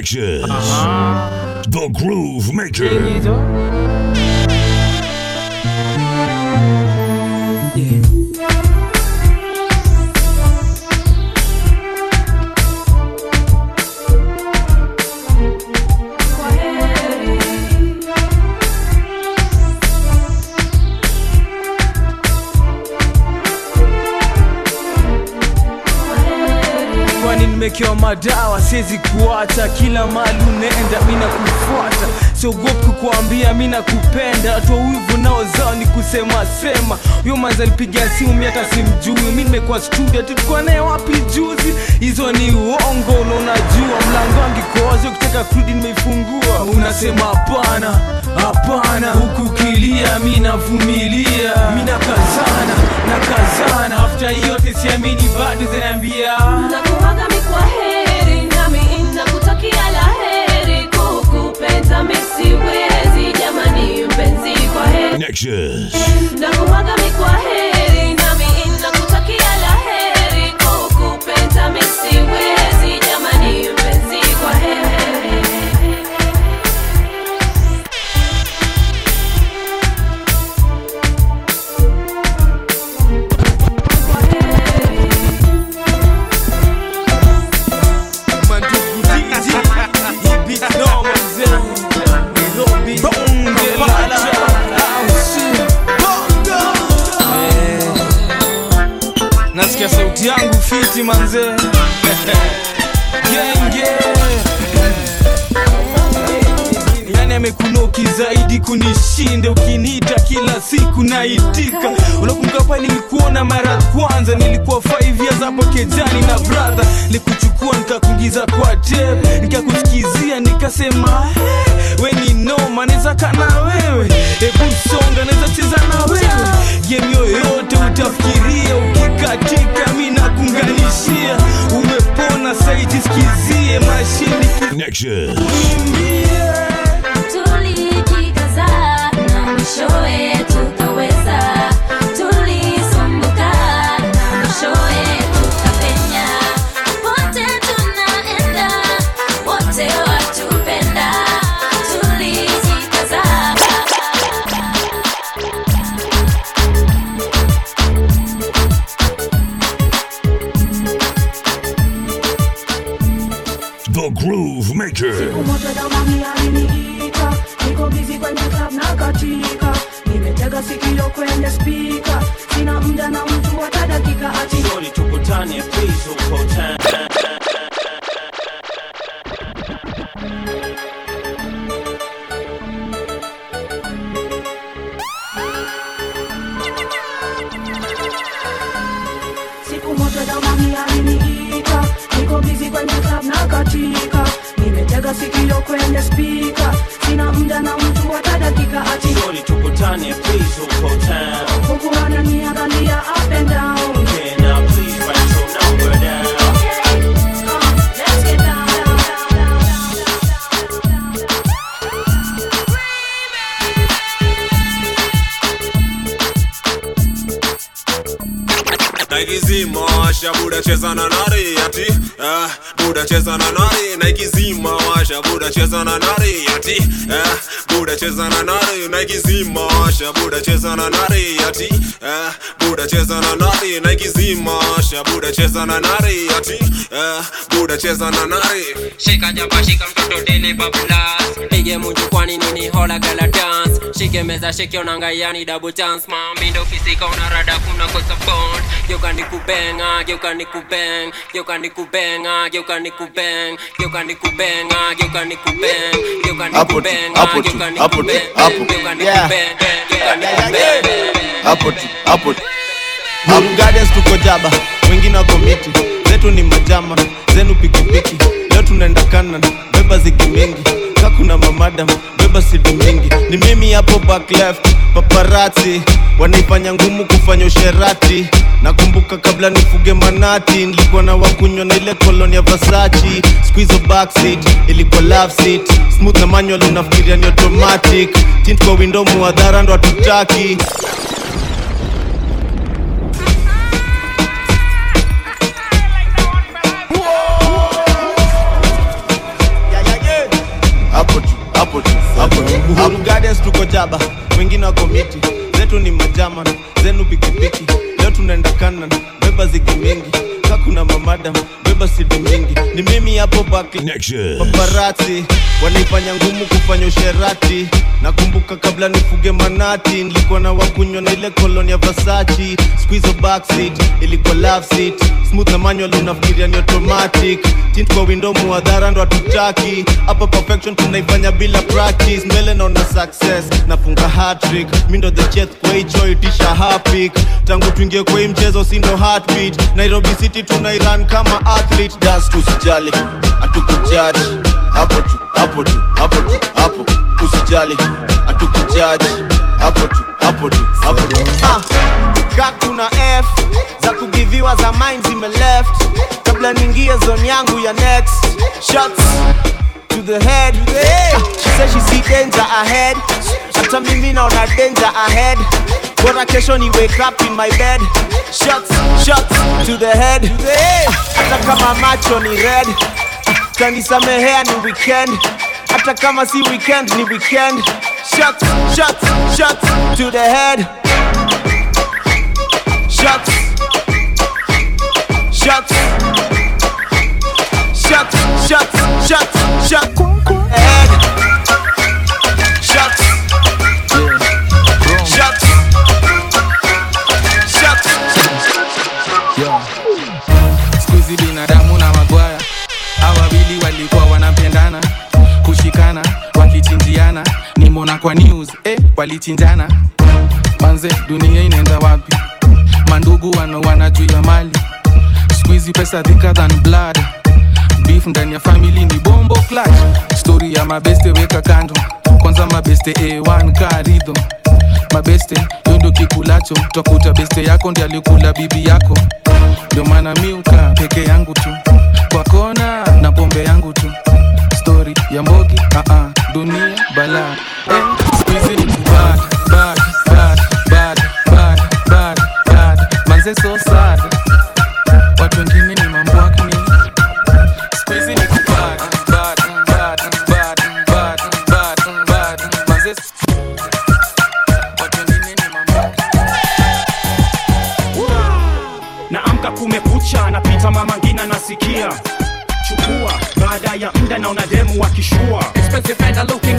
Nexus. The Groove Maker. Siwezi kuacha. Kila mali unaenda mina siogopi kukuambia mina kupenda wivu nao zao ni kusema sema. Huyo manzi alipiga simu mi hata simjui. Mi nimekuwa studio tulikuwa naye wapi juzi? Hizo ni uongo na unajua mlango wangu ukitaka kurudi nimeifungua. Unasema hapana hapana. Huku kilia mi navumilia. Mi nakazana nakazana. Afta yote siamini bado zinaambia misiwezi jamani mpenzi kwa heri Nexus. nakuwaga mikwa heri nami fiti manze. Genge yani amekunoki zaidi kunishinda ukiniita kila siku naitika. Unakumbuka nilikuona mara kwanza nilikuwa 5 years kejani na brother. Nilikuchukua nikakuingiza kwa tape nikakusikizia nikasema hey, we ni noma naweza na wewe hebu songa naweza cheza na wewe game yoyote utafikiria ukikatika mi nakunganishia umepona saitisikizie mashini Nexus. tulikikaza na mwishowe Tukutane please huko time. Siku moja damani aliniita, niko busy kwenye club na katika, nimetega sikio kwenye speaker, sina muda na mtu hata dakika ati. Shorty tukutane please huko time. Huku ananiangalia up and down. Naikizima washa buda cheza na nari ati. Eh, buda cheza na nari naikizima washa buda cheza na nari ati. Eh, buda cheza na nari naikizima washa buda cheza na nari ati. Eh, buda cheza na nari naikizima washa buda cheza na nari ati. Eh, buda cheza na nari. Shika japa shika mtoto dele bablas pige mujukwani nini hola gala dance. Shike meza shike onanga yani double chance mami. Ndo kisika unarada kuna kosa bond geuka nikubenga geuka nikubeng geuka nikubenga geuka nikubeng geuka nikubenga geuka nikubeng geuka nikubenga geuka nikubeng geuka Yeah. nikubeng geuka nikubeng hapo tu hapo tu. Hapo tuko jaba wengine wako miti. Zetu ni majama zenu pikipiki. Leo tunaenda kanan beba ziki mingi kakuna mamadam beba sidu mingi ni mimi hapo back left paparati wanaifanya ngumu kufanya usherati. Nakumbuka kabla nifuge manati nilikuwa na wakunywa na ile koloni ya vasachi back seat ilikuwa love seat. Smooth na manual unafikiria ni automatic. Tint kwa window muadhara ndo hatutaki Gardens tuko jaba, wengine wako miti, zetu ni majama, zenu pikipiki. Leo tunaenda kanan, beba zigi mingi, kakuna mamadam, beba sidi mingi. Ni mimi hapo baki Paparazzi wanaifanya ngumu kufanya usherati. Nakumbuka kabla nifuge manati, nilikuwa na wakunywa na ile kolonia Versace. Siku back seat ilikuwa love seat, smooth na manual, unafikiria ni automatic. Tint kwa window, muadhara ndo hatutaki. Hapa perfection tunaifanya bila practice. Mbele naona success, nafunga hat-trick. Mi ndo the chest kwa hicho itisha hapik. Tangu tuingie kwa hii mchezo, si ndo heartbeat. Nairobi City tunairan kama athlete. Dance tusijali, hatukujaji hapo tu, hapo tu, hapo tu, hapo. Usijali, hatukujaji hapo tu, hapo tu, hapo tu. Ah, kuna F za kugiviwa za mind zime left. Kabla niingie zone yangu ya next. Shots to the head. She says she see danger ahead. Hata mimi naona danger ahead. Bora kesho ni wake up in my bed. Shots shots to the head. Ah, hata kama macho ni red. Kanisamehea ni weekend? Hata kama si weekend ni weekend. Shots shots shots to the head. Shots shots shots shots shots shots. Shots. Shots. Shots. Hizi binadamu na magwaya hawa wawili walikuwa wanapendana kushikana wakichinjiana. Nimona kwa news eh, walichinjana. Manze dunia inaenda wapi? Mandugu wanawana juu ya mali skuizi pesa thicker than blood beef ndani ya family ni bombo clash. story ya mabeste weka kando. Kwanza mabeste a1 karidho mabeste hiyo ndio kikulacho. Twakuta beste yako ndi alikula bibi yako. Ndio maana miuka peke yangu tu. Kwa kona na pombe yangu tu. Story ya mbogi uh -uh, dunia bala eh, manze so sad kumekucha napita mama ngina nasikia. Chukua baada ya mda naona demu wakishua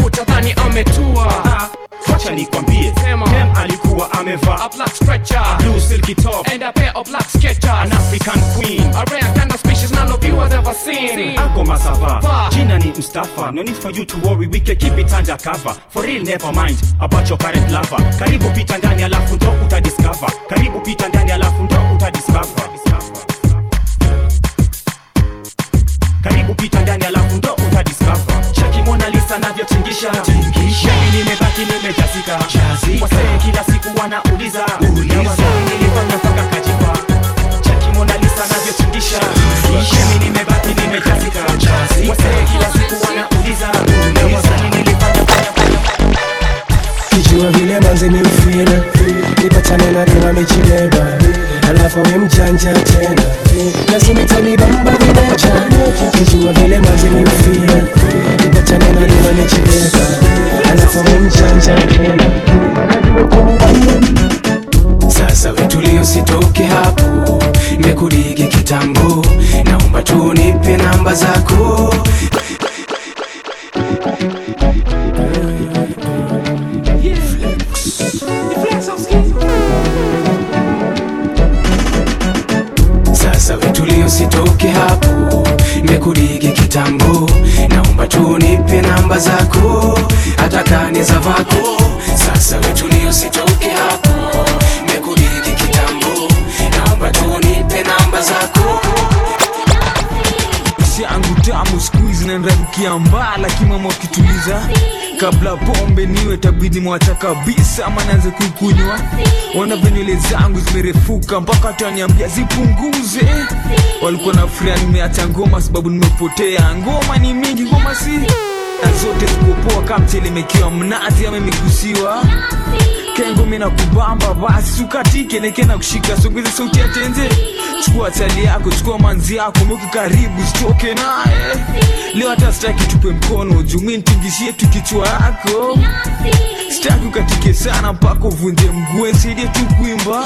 utadhani ametua. Ah, wacha nikwambie dem alikuwa amevaa A black stretcher blue silky top And a pair of black sketchers. an african queen. A rare kind of species none of you has ever seen. Ako masava jina ni Mustafa. no need for you to worry we can keep it under cover. For real never mind about your current lover. Karibu pita ndani alafu ndo utadiscover. Karibu pita ndani alafu ndo utadiscover. Karibu pita ndani alafu ndo utadiscover. Cheki mona lisa navyotingisha mimi nimebaki nimejazika wasee kila siku wanauliza. Nilifanya mpaka kajipa cheki mona lisa mimi nimebaki nimejazika wasee kila siku wanauliza. Kijua vile manze ni mfina nipatane na dema mechileba alafu amemjanja tena. Nasimitani-bamba vimeja kijua vile manze ni mfina nipatane na dema mechileba alafu amemjanja tena. Sasa vetulio sitoke hapo. Mekurigi kitambo. Naomba tunipe namba zako vetulio sitoke hapo mekurigi kitambo. Naomba tu namba zako hata kani za vako. Sasa vetulio sitoke hapo mekurigi kitambo. Naomba tu namba zako tamu skuizi nanrarukia mbala kimama wakituliza kabla pombe niwe tabidi mwacha kabisa ama naanze kuikunywa. Wana venywele zangu zimerefuka mpaka taniambia zipunguze. Walikuwa na furia nimeacha ngoma sababu nimepotea. Ngoma ni mingi ngoma si na zote sikupoa kamtelemekiwa mnazi amemigusiwa kengo mina kubamba basi ukatike neke na kushika sogeze sauti ya tenze chukua chali yako chukua manzi yako mweke karibu sitoke naye. Leo hata sitaki tupe mkono jumi ntingishie tu kichwa yako. Sitaki ukatike sana mpaka uvunje mguu nsaidie tu kuimba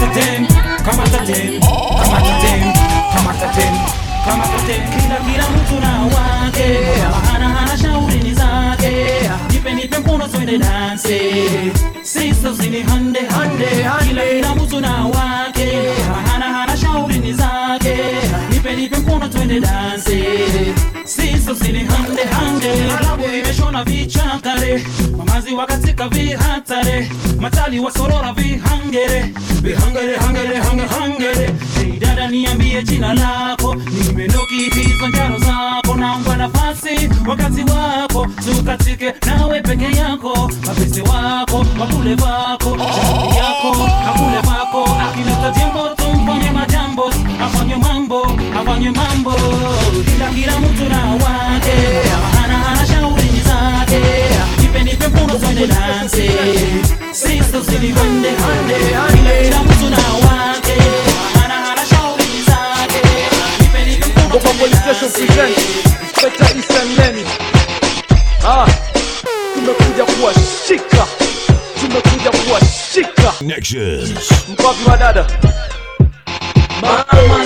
kamata dem, kamata dem, kamata dem, kamata dem, kamata dem. Kila kila mtu na wake, maana ana shauri ni zake. Nipe nipe mkono twende dance, sisa usini hande hande. Kila kila mtu na wake, maana ana shauri ni zake. Nipe nipe mkono twende dansi, siso usini hande hande. Alabu imeshona vichakare, mamazi wakatika vihatare, matali wasorora vihangere, vihangere hangere hange hangere. Hey dada niambie jina lako, nimenoki hizo njaro zako, naomba nafasi wakati wako, tukatike nawe peke yako, mapese wako wakule vako, shauri yako akule vako, akileta tumfanye majambo, afanye mambo afanye mambo, kila kila mtu na wake, hana hana shauri zake, nipe nipe mkono twende dance, sisters zilivande hande, kila kila mtu na wake, hana hana shauri zake, nipe nipe mkono twende dance. Inspector Ethan Lenny. Ah, tumekuja kuwashika, tumekuja kuwashika. Nexus. mbavi wa dada. Mama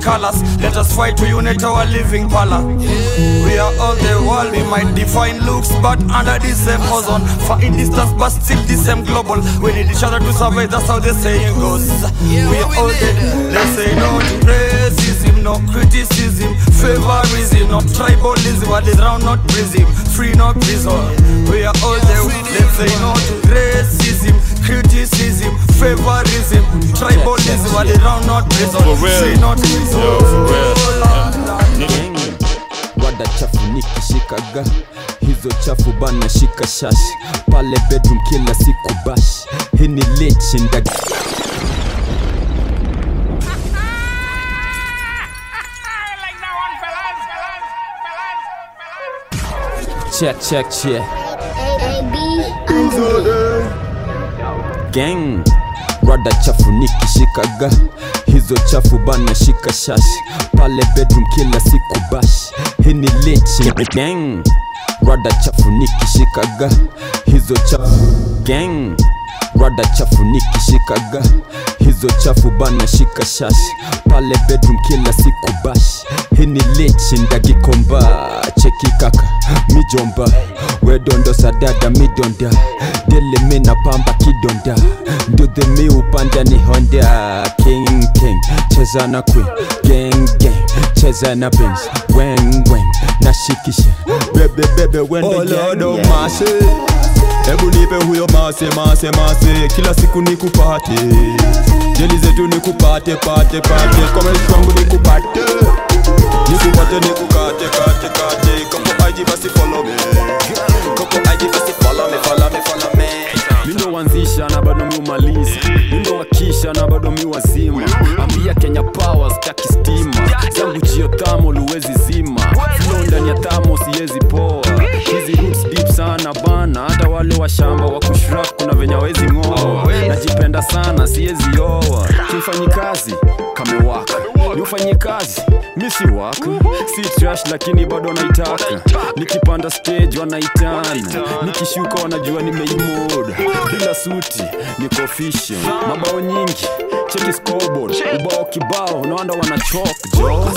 colors. Let us fight to unite our living pala. We are all the world, we might define looks, but under the same ozone. Far in distance, but still the same global. We need each other to survive, that's how the saying goes. we are all dead. Let's say no to racism, no criticism, favorism, no tribalism, what is round, not prism, free, not prison. We are all there. Let's say no to racism, criticism, favorism, tribalism, what is round, not reason. For real. See not reason. Yo, for real. chafu nikishikaga. Hizo chafu bana shika shash. Pale bedroom kila siku bash. Hii ni lichinda check check check. Gang rada chafu nikishikaga hizo chafu bana shika shash pale bedroom kila siku bash hii ni lich gang. Rada chafu nikishikaga hizo chafu. Gang. Rada chafu nikishikaga hizo chafu bana shika shash pale bedroom kila siku bash hii ni lich ndagikomba cheki kaka mijomba wedondo sadada midonda dele mina pamba kidonda ndudhe mi upanda ni honda. King king cheza na queen. Gang gang cheza na bens weng weng nashikisha bebe bebe wende Oh yeah. mercy. Hebu nipe huyo mase mase mase Kila siku nikupate. Jeli zetu nikupate pate pate. Kwa maisha yangu nikupate. Nikupate nikukate kate kate Basi follow me. Koko basi follow me follow me follow me. Mindo wanzisha na bado miumaliza mindo wakisha na bado miwazima ambia kenya power staki stima zangu jio thamo luwezi zima. Flow ndani ya tamo siwezi poa. Hizi roots deep sana bana. Hata wale wa shamba wa kushrap kuna venya wezi ng'oa. Najipenda sana siwezi oa. Kimfanyi kazi kamewaka. Ni ufanyi kazi si wako. Si trash lakini bado naitaka. Nikipanda stage wanaitana. Nikishuka wanajua nimeimoda bila suti niko official mabao nyingi cheki scoreboard. Ubao kibao naanda wanachok jo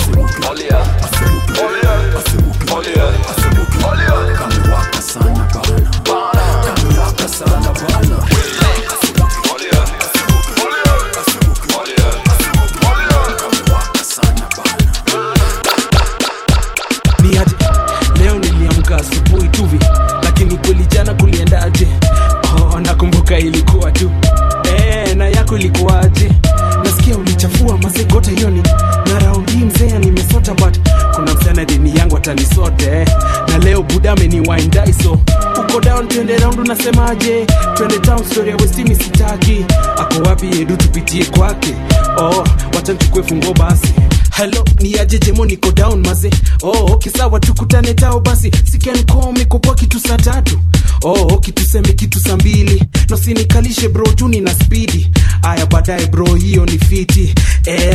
nakumbuka ilikuwa tu e, na yako ilikuwaje nasikia ulichafua mazegota hiyo ni na mzee nimesota but kuna msana deni yangu atanisote eh. na leo buda ameniwindaiso uko down twende round unasemaje? Twende town story ya westimi sitaki. Ako wapi edu tupitie kwake? Oh, wacha fungo basi. Helo ni aje jemo niko down maze? Oh, okay, tukutane tao basi. Sikenkomikopoa kitu saa tatu oh, kituseme kitu saa mbili. Nosinikalishe bro juni na spidi aya baadaye bro hiyo ni fiti.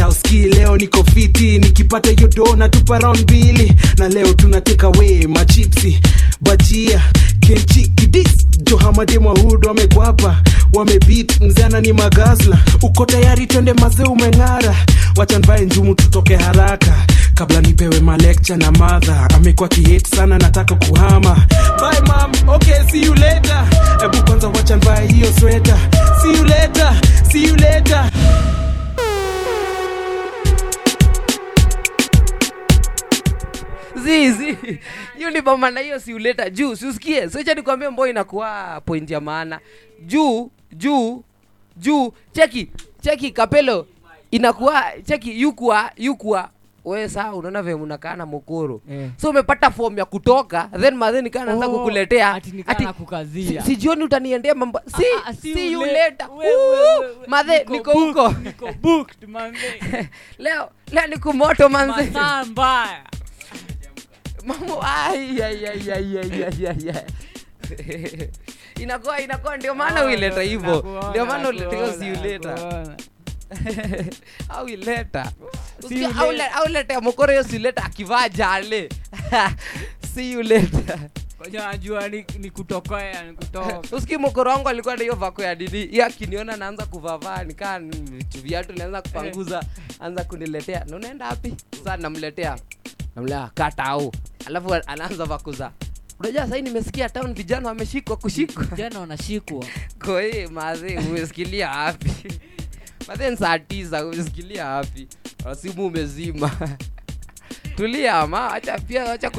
Auski leo niko fiti. Nikipata hiyo do natupa round mbili. Na leo tunateka we machipsi bajia kenchikidis johamademwahud wamekwapa. Wamebit mzana ni magazla. Uko tayari twende maze umeng'ara. Wachanvae njumu tutoke haraka. Kabla nipewe malekcha na madha amekuwa kihet sana nataka kuhama. Bye mom. okay you later. Ebu kwanza wacha nivae hiyo sweta. See you later. See you later. Zizi hiyo ni pamana hiyo siuleta juu siusikie socha nikwambia mbo inakuwa point ya maana. Juu juu juu. Cheki cheki kapelo inakuwa cheki yukua yukua we saa unaona vee mnakaa na mokoro Eh. so umepata fomu ya kutoka then madhe nikaa naanza Oh, kukuletea. ati nikaa nakukazia. si, si utaniendea mambo si, Ah, ah, Ooh, we, we. madhe Niko huko. leo leo nikumoto manze. Mambo inakuwa inakuwa ndio maana Ah, uileta hivo ndio maana uleta hiyo siuleta nakuona. au ileta See you au le- au leta ya mokoro hiyo siuleta akivaa jale. Najua ni, ni ni kutoka. Uski mokoro wangu alikuwa na hiyo vako ya didi hiyo akiniona naanza kuvavaa nikaa ni- viatu naanza kupanguza anza kuniletea. Na unaenda wapi? Saa namletea. Namlea katau alafu anaanza vakuza unajua sahii nimesikia town vijana wameshikwa kushikwa. Vijana wanashikwa koi mazi umesikilia wapi madhe ni saa tisa umesikilia hapi simu umezima. Tulia acha pia acha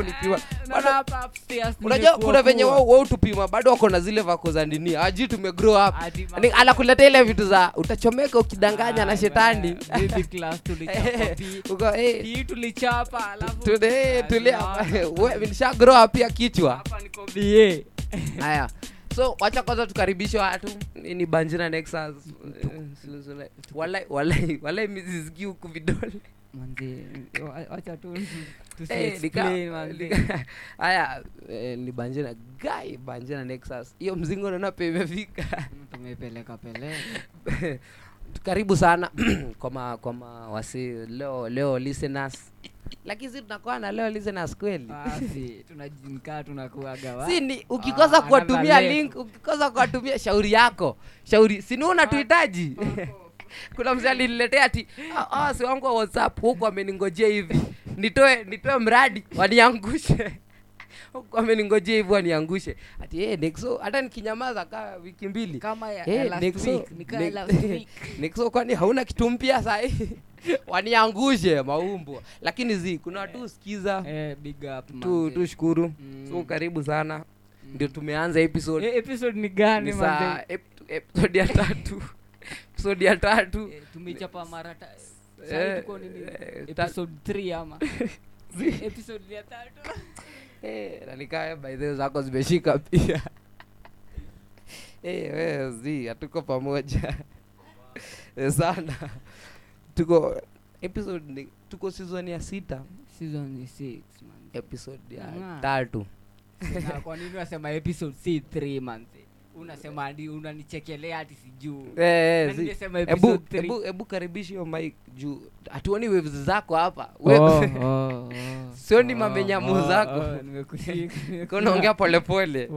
unajua kuna venye wautupima bado wako na zile vako za nini? Aji tume grow up Ati ile vitu za utachomeka ukidanganya na shetani. pi Uko, eh, eh, tulia. nisha grow up pia kichwa. Haya so wacha kwanza tukaribishe watu. Ni banjina nexus. Eh, walai walai walai misisikii huku vidole. Haya ni banjina gai banjina nexus. Hiyo mzingo naona pe imefika. Tumepeleka peleka. Karibu sana kwa ma, kwa ma wasi leo leo listeners lakini si tunakuwa na leo listeners kweli tunajinkaa tunakuaga wa? Si ni ukikosa Ah, kuwatumia link ukikosa kuwatumia shauri yako. Shauri sini unatuhitaji kuna mzee aliniletea ati "Ah, ah, si wangu wa whatsapp huku ameningojea hivi. Nitoe nitoe mradi waniangushe ameningojea hivi waniangushe ati hey, nexo hata nikinyamaza kaa wiki mbili. Kama ya, hey, last Nexo, week Ne- last week. Nexo kwani hauna kitu mpya sahii waniangushe maumbo lakini zi kuna watu sikiza. Eh tu tushukuru Mm. so karibu sana. Ndio tumeanza episode. Eh, episode ni gani ni saa ep- episode ya tatu. Episode ya tatu. Eh, tumechapa mara ta Eh, tuko nini? eh, episode 3 ama? Episode ya tatu Eh, the way zako zimeshika pia. Hey, wewe zi hatuko pamoja. Eh, sana. Tuko episode ni, tuko season ya sita. Season ni six man. Episode ya tatu. Kwa nini wasema episode si 3 man unasema hadi unanichekelea hati sijuu Eh, eh, karibishi hiyo mik juu. Hatuoni waves zako hapa. Oh, oh, oh. sioni mamenyamu zako. unaongea polepole.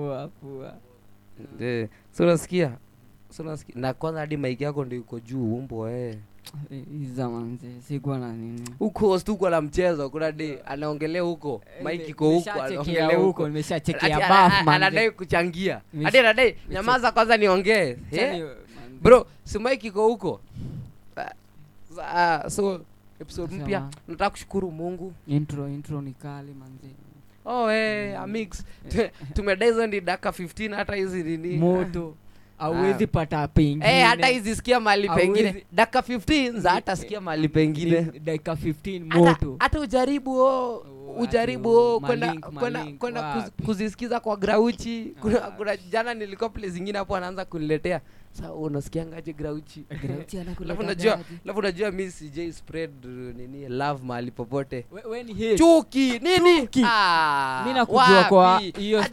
Eh, so unasikia? So unasikia? Na kwanza hadi maiki yako ndio iko juu umbo eh iza manze sikuwa na nini? Huko la mchezo kuna di anaongelea huko mic iko huko anaongelea huko, huko. nimeshachekea buff, ana- anadai kuchangia. Hadi anadai nyamaza kwanza niongee Eh? manze. bro si mic iko huko? Ah, so episode mpya nataka kushukuru mungu. Intro intro ni kali manzi oh hey, amix. Tumedai hizo ni dakika 15 hata hizi nini. Moto auwezi pata pengine. Hey, hata hizi mali pengine. Dakika 15 za hata sikia mali pengine. dakika 15 moto. hata ujaribu o ujaribu o kwenda kwenda kwenda kuz- kuzisikiza kwa grauchi kuna, kuna jana nilikuwa pale zingine hapo anaanza kuniletea. Sa unasikiangaje grauchi Alafu unajua mi sijai spread uh, nini love mahali popote. Chuki nini. Ah, Mi nakujua kwa hiyo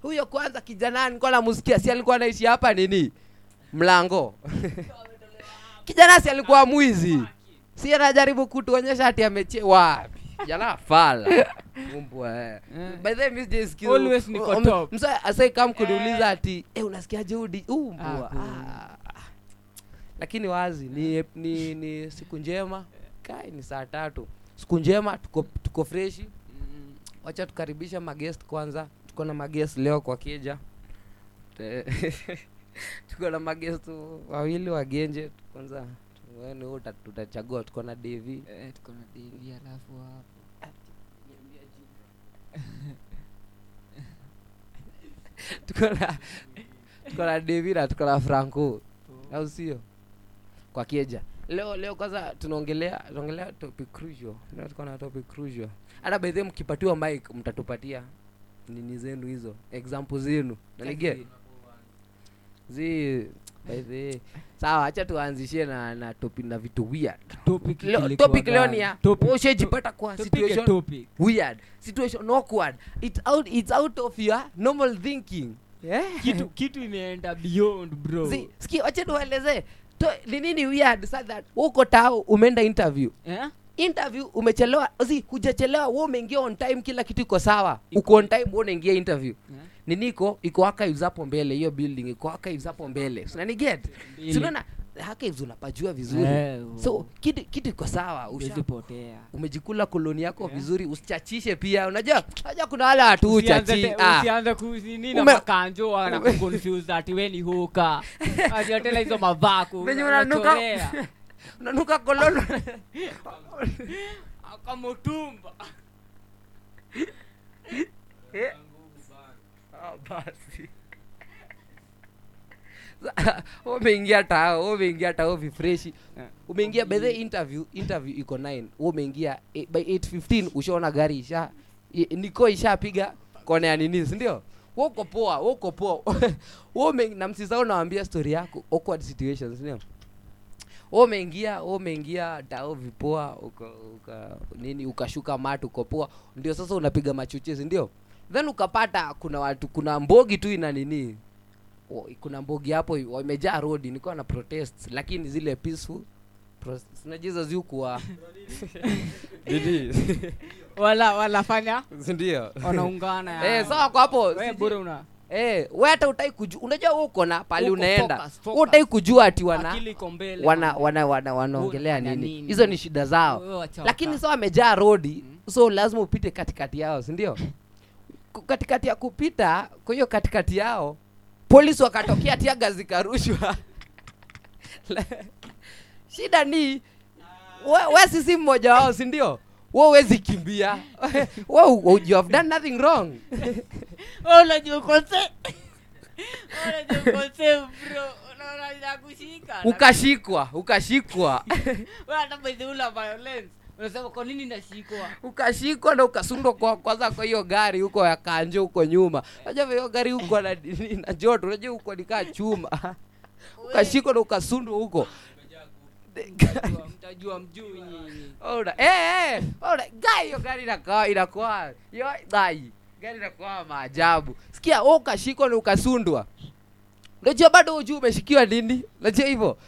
Ah, huyo kwanza kijana nilikuwa namusikia si alikuwa anaishi hapa nini? Mlango. Kijana si alikuwa mwizi. Si anajaribu kutuonyesha ati ameche wapi? Jana fala. Umbwa, eh. By the way, mi sijaisikiza- Always niko top. msa- asai kam kuniuliza ati eh, unasikiaje udi umbwa ah. lakini wazi ni, ni, ni siku njema. Kai ni saa tatu. Siku njema tuko, tuko freshi. Wacha tukaribisha magest kwanza tuko na magest leo kwa kija. Tuko na magest wawili wagenje kwanza ni uta- tutachagua tuko na devi. Eh, tuko na Devi alafu hapo. Tuko na tuko na devi na tuko na franco. Au sio? Kwa kieja leo leo kwanza tunaongelea tunaongelea topic crucial. Leo tuko na topic crucial. Hata by mkipatiwa mic mtatupatia nini zenu hizo? Example zenu. Nanigia zi by the way. Sawa hacha tuanzishie na na topic na vitu weird. Topic leo, topic leo ni ya Topic- kwa situation topic. weird situation awkward. It's out it's out of your normal thinking. Yeah kitu kitu imeenda beyond bro. Zi- ski wacha tueleze to ni nini weird? So that uko tao umeenda interview. Eh? Interview umechelewa. Zi hujachelewa. Wewe umeingia on time kila kitu iko sawa. Uko on time wewe unaingia interview. Yeah. niniko iko archives hapo mbele hiyo building iko archives hapo mbele. Unani get. Unaona archives unapajua vizuri. Eh, so kitu kitu iko sawa umejikula koloni yako vizuri usichachishe pia. Unajua unajua kuna wale watu uchachi ah. usianze kuzinini na Ume- makanjo wanakuconfuse ati we ni huka atiatela hizo mavaku venye unanuka. unachorea. Unanuka kolono akamutumba. Eh. Ah, basi. Umeingia tao umeingia tao vifreshi umeingia by the interview interview iko 9 wewe umeingia eh, by 815 ushaona gari isha niko ishapiga kona ya nini si ndio? Uko poa uko poa. Na msisahau nawaambia story yako awkward situations ndio wewe umeingia wewe umeingia tao vipoa uka, uka nini ukashuka matu uko poa. Ndio sasa unapiga machochezi ndio? Then ukapata kuna watu kuna mbogi tu ina nini? O- kuna mbogi hapo wamejaa rodi nilikuwa na protest lakini zile peaceful hizo ziukuwa wala wanafanya ndio wanaungana eh sawa kwa hapo. Bure una eh wewe hata utai kujua unajua wewe uko na pali unaenda. wewe utai kujua ati wana wana wana wana wanaongelea nini. hizo ni shida zao. Wewe lakini sasa wamejaa rodi so lazima upite katikati yao si ndio? Katikati ya kupita kwa hiyo katikati yao polisi wakatokea tiaga zikarushwa. Shida ni we, we sisi mmoja wao si ndio we uwezi kimbia. We, u- you have done nothing wrong. Wewe. Wewe inakushika ukashikwa ukashikwa. Wewe ukashikwa na ukasundwa kwa kwanza kwa hiyo gari huko ya kanjo huko nyuma. Unajua hiyo gari huko na, na joto unajua huko nikaa chuma. Ukashikwa na ukasundwa huko mtajua mjuu nyinyi Oda, eh, eh, hiyo gari inakuwa inakuwa gari inakuwa maajabu. Sikia, wewe ukashikwa na ukasundwa, unajua bado hujui umeshikiwa nini, unajua hivyo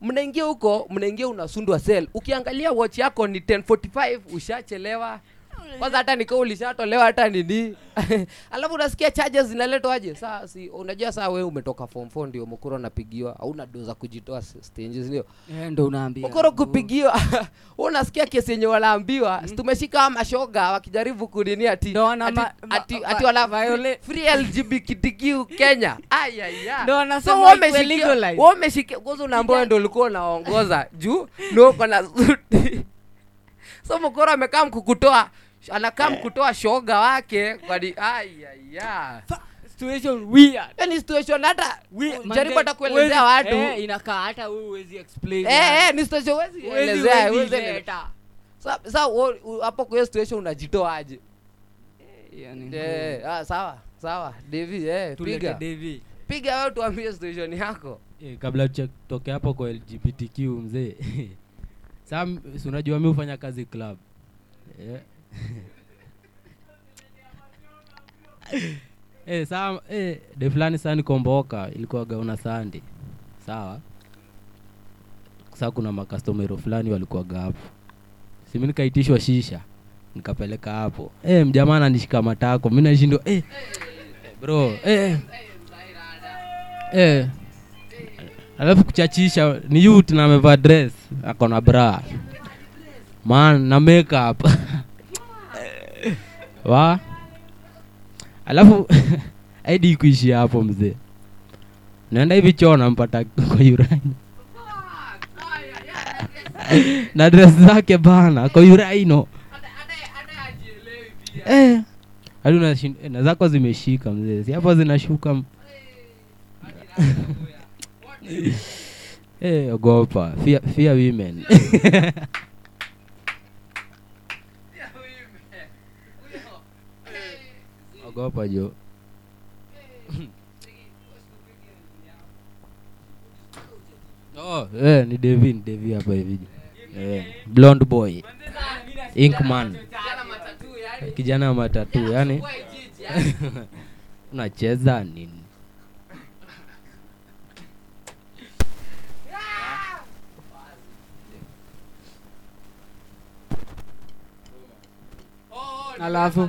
mnaingia huko, mnaingia unasundwa sel. Ukiangalia watch yako ni 10:45 ushachelewa kwanza hata nikao ulishatolewa hata nini? Alafu unasikia charges zinaletwa aje saa si unajua saa wewe umetoka form 4 ndio mkoro unapigiwa hauna do za kujitoa s- ndio? Eh, ndo unaambia mkoro kupigiwa unasikia kesi yenye wanaambiwa mm. tumeshika mashoga wakijaribu kunini ati ati, ati, ati wana free LGBTQ Kenya. Ayaya Ndo wanasema so kwanza unaambiwa ndio ulikuwa unaongoza juu ndio uko na so mkoro amekaa mkukutoa anakaa mkutoa shoga wake kwani ayaya situation weird. Yani situation hata jaribu hata kuelezea watu. eh, inakaa hata wewe huwezi explain Eh, eh, ni situation huwezi Huwezi- huwezi huwezi leta. elezea. Sa- sa hapo kwa situation unajitoa aje yani, Eh, ah, sawa sawa. Devi eh, piga. Devi. piga wewe tuambie situation yako. Eh, kabla tutoke hapo kwa lgbtq mzee. Sam unajua mi hufanya kazi club. Eh. Eh, saa eh, de fulani saa nikomboka ilikuwa gauna sandi. Sawa? Saa kuna makastomero fulani walikuwaga hapo. Simi nikaitishwa shisha nikapeleka hapo. Eh, mjamaa ananishika matako mi nashindwa eh, bro eh, eh, alafu kuchachisha ni yut na amevaa dress akona bra. Man na makeup wa? Alafu aidi kuishia hapo mzee. Naenda hivi choo nampata kwa uraini na dress zake bana kwa uraino eh. Hadi eh, na zako zimeshika mzee. Si hapo zinashuka Eh, ogopa. Fear, fear women ogopa jo. Oh, eh, ni devi ni devi hapa hivi eh, blond boy. Inkman kijana wa matatu yani unacheza nini? Alafu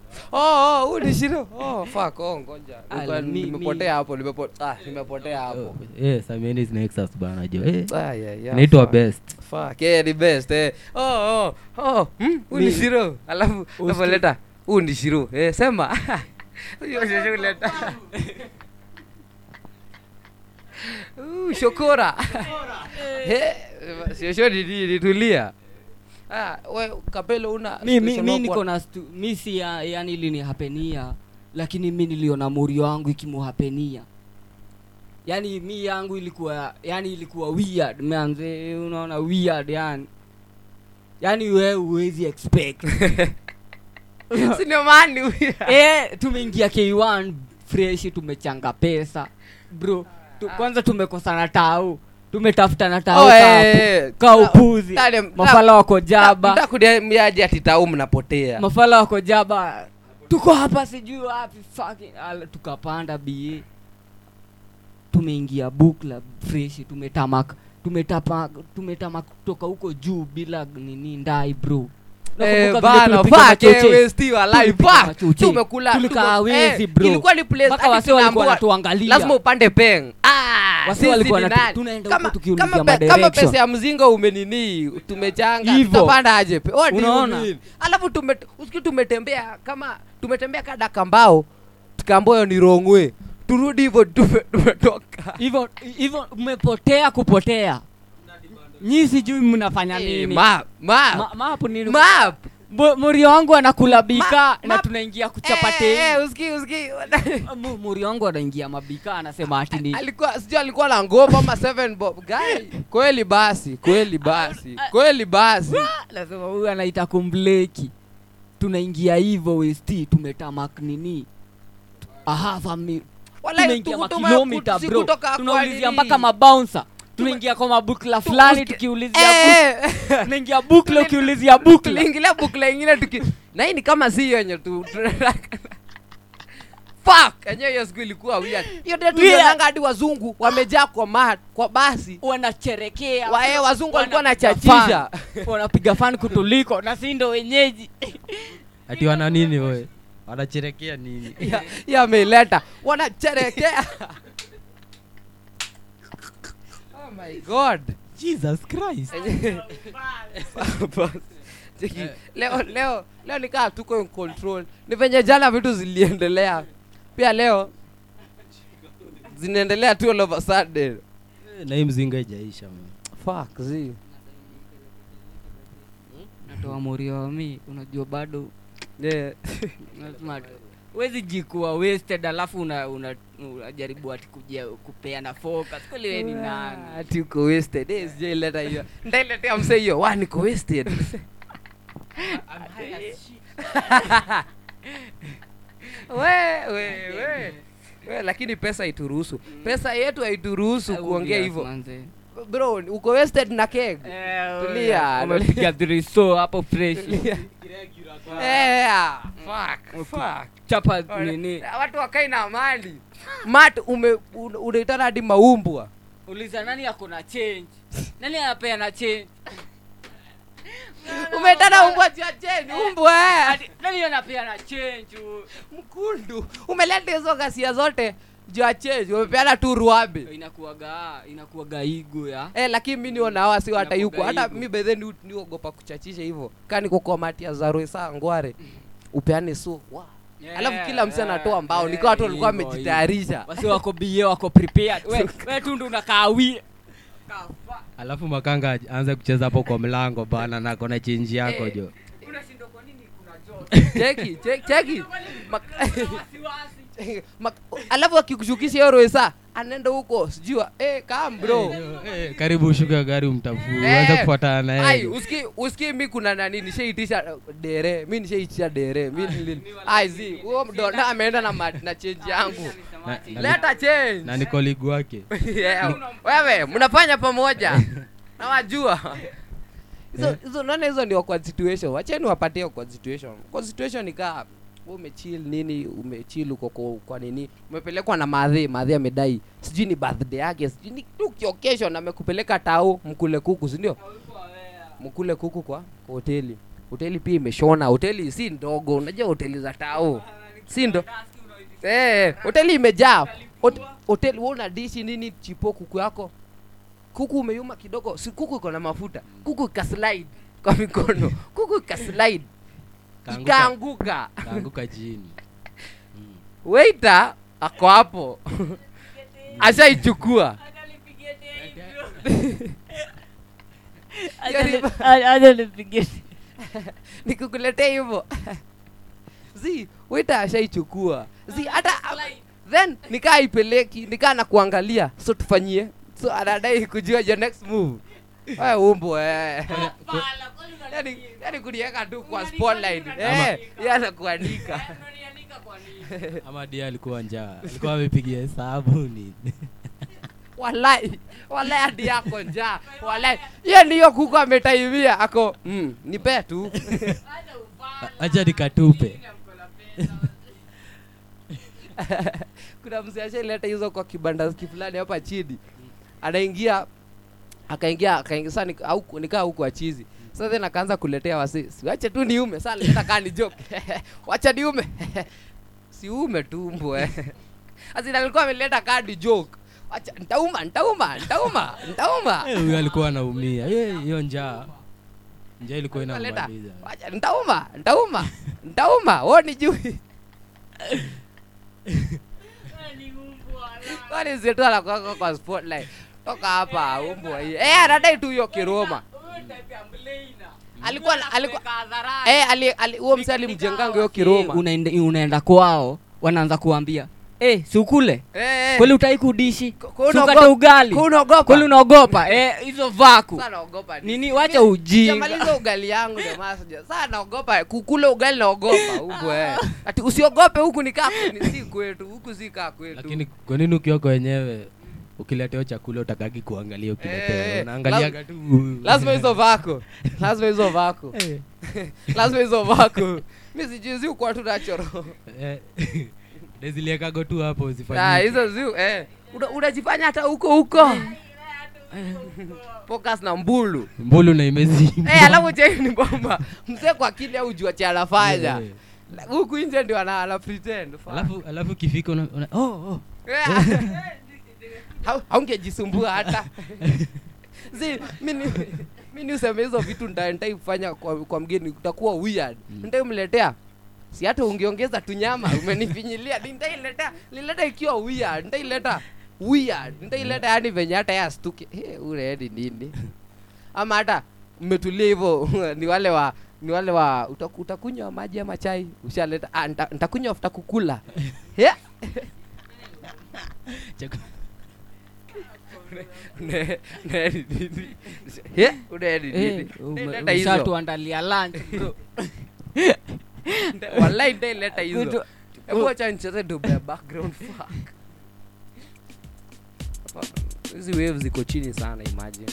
Oh oh huu ni shiro oh fuck oh ngoja nimepotea hapo nimepotea ah nimepotea hapo eh, Samieni is Nexus bana jo eh. Ah, yeah, yeah, naitwa best Fuck, yeah, ni best eh. Oh, oh, oh, hmm. Alafu. Eh, sema. Uh, shokora. Eh, shosho ni nini? Tulia. Ah, we kapelo una mi, mi, mi niko na mi si ya, yani ilinihapenia lakini mi niliona morio wangu ikimuhapenia yani mi yangu ilikuwa yani ilikuwa weird manze unaona weird yani. Yani we huwezi expect. Si ndio maana ni weird. eh tumeingia K1 fresh tumechanga pesa. Bro tu, kwanza tumekosana tau tumetafutana na ka- eh, eh. ka upuzi. Tale- mafala wako jaba. Mtakuniambiaje ati mnapotea? mafala wako jaba. Tuko hapa sijui wapi fucking tukapanda ba tumeingia bukla fresh tumetamak tumetamak tumetama kutoka huko juu bila nini ndai bro Eh, bana, tulipiga fuck, machoche? waste wa life, Tulipiga fuck. machoche. Tumekula- tulikaa tuko- wezi bro ilikuwa ni place mpaka wase walikuwa wanatuangalia lazima upande peng Ah, Wase walikuwa ni wanatu- nani? tunaenda huko tukiulizia kama pe- kama pesa ya mzinga umenini tumechanga tutapanda aje Unaona? alafu tume, usikie tumetembea kama tumetembea kada kambao tukamboyo ni rongwe turudi hivyo tumetoka hivyo hivyo umepotea kupotea nyi sijui mnafanya ninimuri nini. map, map. Ma- map nini Map. Muri wangu anakula bika na tunaingia kuchapate. Eh, eh, wangu anaingia mabika anasema ati alikuwa sijui alikuwa na ngoma ama seven bob guy. Kweli basi kweli basi kweli basi. Nasema huyu anaita kumbleki. Tunaingia hivyo wst tumetamak nini? Aha mi tunaingia makilomita bro. tunaulizia mpaka mabouncer tunaingia kwa mabukla fulani tukiulizia Eh, bukla ukiulizia bukla tuliingilia bukla ingine tuki na hii ni kama si yenye tu fuck! Yenyewe hiyo siku ilikuwa weird. Hiyo ndio tulionanga hadi wazungu wamejaa kwa ma, kwa basi. Wanacherekea Wa- eh, wazungu walikuwa wanachachisha. wanapiga fan kutuliko. Na si ndo wenyeji. Ati wana nini we? Wanacherekea nini? Ya- ya wanacherekea my god. Jesus christ. Cheki, leo leo leo nikaa tuko in control. Ni venye jana vitu ziliendelea. Pia leo zinaendelea tu all of a sudden. Na hii mzinga ijaisha fuck zi. Natoa morio wami unajua bado. Yeah. Wezi jikuwa wasted alafu una, una, ati kujia kupeana focus. Kweli wewe ni nani? ati uko wasted. Eh sijaileta hiyo. Ndailetea mse hiyo. Wa niko wasted. We we we. We lakini pesa ituruhusu pesa yetu haituruhusu kuongea hivyo. bro uko wasted na keg. Tulia umepiga driso hapo fresh Yeah, fuck, fuck. chapa nini watu wakai na mali mat ume un- unaitana hadi maumbwa. Uliza nani ako na change? Nani anapea na change? Umetana umbwa cha cheni umbwa eh. Nani anapea na change? Mkundu umeleta hizo ghasia zote juu wamepeana tu ruabe. Igo ya. Eh, lakini mi niona wasi watayuko hata yuko mi bedhe ni niogopa kuchachisha hivyo mati ya zaroe saa ngware upeane so wow. alafu kila msi anatoa mbao nikiwa watu walikuwa wamejitayarisha. basi wako bie wako prepared. We, we tundu alafu makanga aanze kucheza hapo kwa mlango bana na kona chenji yako Eh. jo. Cheki cheki alafu akikushukisha hiyo roesa anaenda huko sijua eh, kam bro. Eh, karibu shuka gari umtafuu hey, kufuatana naye uski uski mi kuna nani nishaitisha dere mi nishaitisha dere mi nili- huo mdona ameenda na ma- na change yangu. Na- na- leta change. na nikoligu wake. Yeah, wewe mnafanya pamoja? Nawajua. Hizo hizo naona hizo ni awkward situation. Wacheni wapatie awkward situation. Kwa situation ikaa wewe umechill nini umechill uko kwa, nini? Umepelekwa na madhe madhe amedai sijui ni birthday yake sijui ni amekupeleka tao mkule kuku si ndio? Mkule kuku kwa hoteli. Hoteli pia imeshona hoteli si ndogo unajua hoteli za tao si ndo? Eh hoteli imejaa. Hoteli una dishi nini chipo kuku yako? Kuku umeyuma kidogo si kuku iko na mafuta. Kuku ikaslide kwa mikono. Kuku ikaslide. Ikaanguka. Kaanguka chini waiter ako hapo. Ashaichukua. Nikukuletea hivyo. Zi waiter ashaichukua. Zi hata then nikaa ipeleki nikaa na kuangalia. So tufanyie. So anadai kujua your next move. Umbo eh. Yani, yani kuniweka tu kwa spotlight. eh, yeye anakuandika ama dia alikuwa njaa. Alikuwa amepigia hesabu nini walai walai hadi yako njaa. Walai hiyo ndiyo kuku ametaimia ako mm, nipe tu. Acha nikatupe. Kuna mzee ashaileta hizo kwa kibanda fulani hapa chini. Anaingia akaingia akaingia sasa nikaa huku achizi sasa then akaanza kuletea wasi wache tu niume sasa leta kaa ni joke. Wacha niume. Siume tumbo eh asina alikuwa ameleta kadi ni joke. Wacha ntauma ntauma ntauma ntauma Eh, huyo alikuwa anaumia. Eh, hiyo njaa. Njaa ilikuwa inamaliza. Wacha ntauma ntauma ntauma woni jui kwani zetu anakwaka kwa spotlight? Toka hapa umbwa hii eh anadai tu hiyo kiroma alikuwa alikuwa eh ali ali- huo msee alimjenganga hiyo kiroma. Unaenda, unaenda kwao wanaanza kuambia Eh, si ukule? Eh, eh. kweli utai kudishi? Unaogopa- sukate ugali unaogopa? kweli unaogopa? Eh, hizo vaku. Naogopa nini wacha ujinga. Sijamaliza ugali yangu jamaa sija. Sasa naogopa kukula ugali naogopa huko eh. Ati usiogope huku ni kaa ni si kwetu, huku si kaa kwetu. lakini kwa nini ukioko wenyewe ukiletewa chakula utakaki kuangalia ukiletewa. Eh, unaangaliaga tu. lazima hizo vako. Lazima hizo vako. Lazima hizo vako. Mi sijui zi kwa tu nachoro Eh, deziliekago tu hapo Ah, hizo zi eh. Unajifanya hata huko huko. Focus na mbulu. Mbulu na imezima hey, alafu ni kwamba mzee kwa akili au jua cha anafanya. Eh. huku nje ndio ana ana pretend alafu alafu kifika una, una, oh, oh. Hau- haungejisumbua hata. Mimi mimi useme hizo vitu ntaifanya kwa, kwa mgeni utakuwa weird. Nitaimletea si hata ungeongeza tunyama umenifinyilia. Nitailetea nileta ikiwa weird nitaileta weird nitaileta yani venye hata yastuke hey, ule nini? Ama hata mmetulia hivyo ni wale wa ni wale wa utakunywa maji ama chai? Ushaleta. Ah, nita- afta kukula. Yeah. Ushatuandalia lunch. Walai ndaileta hizo. Vitu- nicheze ya background fuck. Hizi wave ziko chini sana imagine.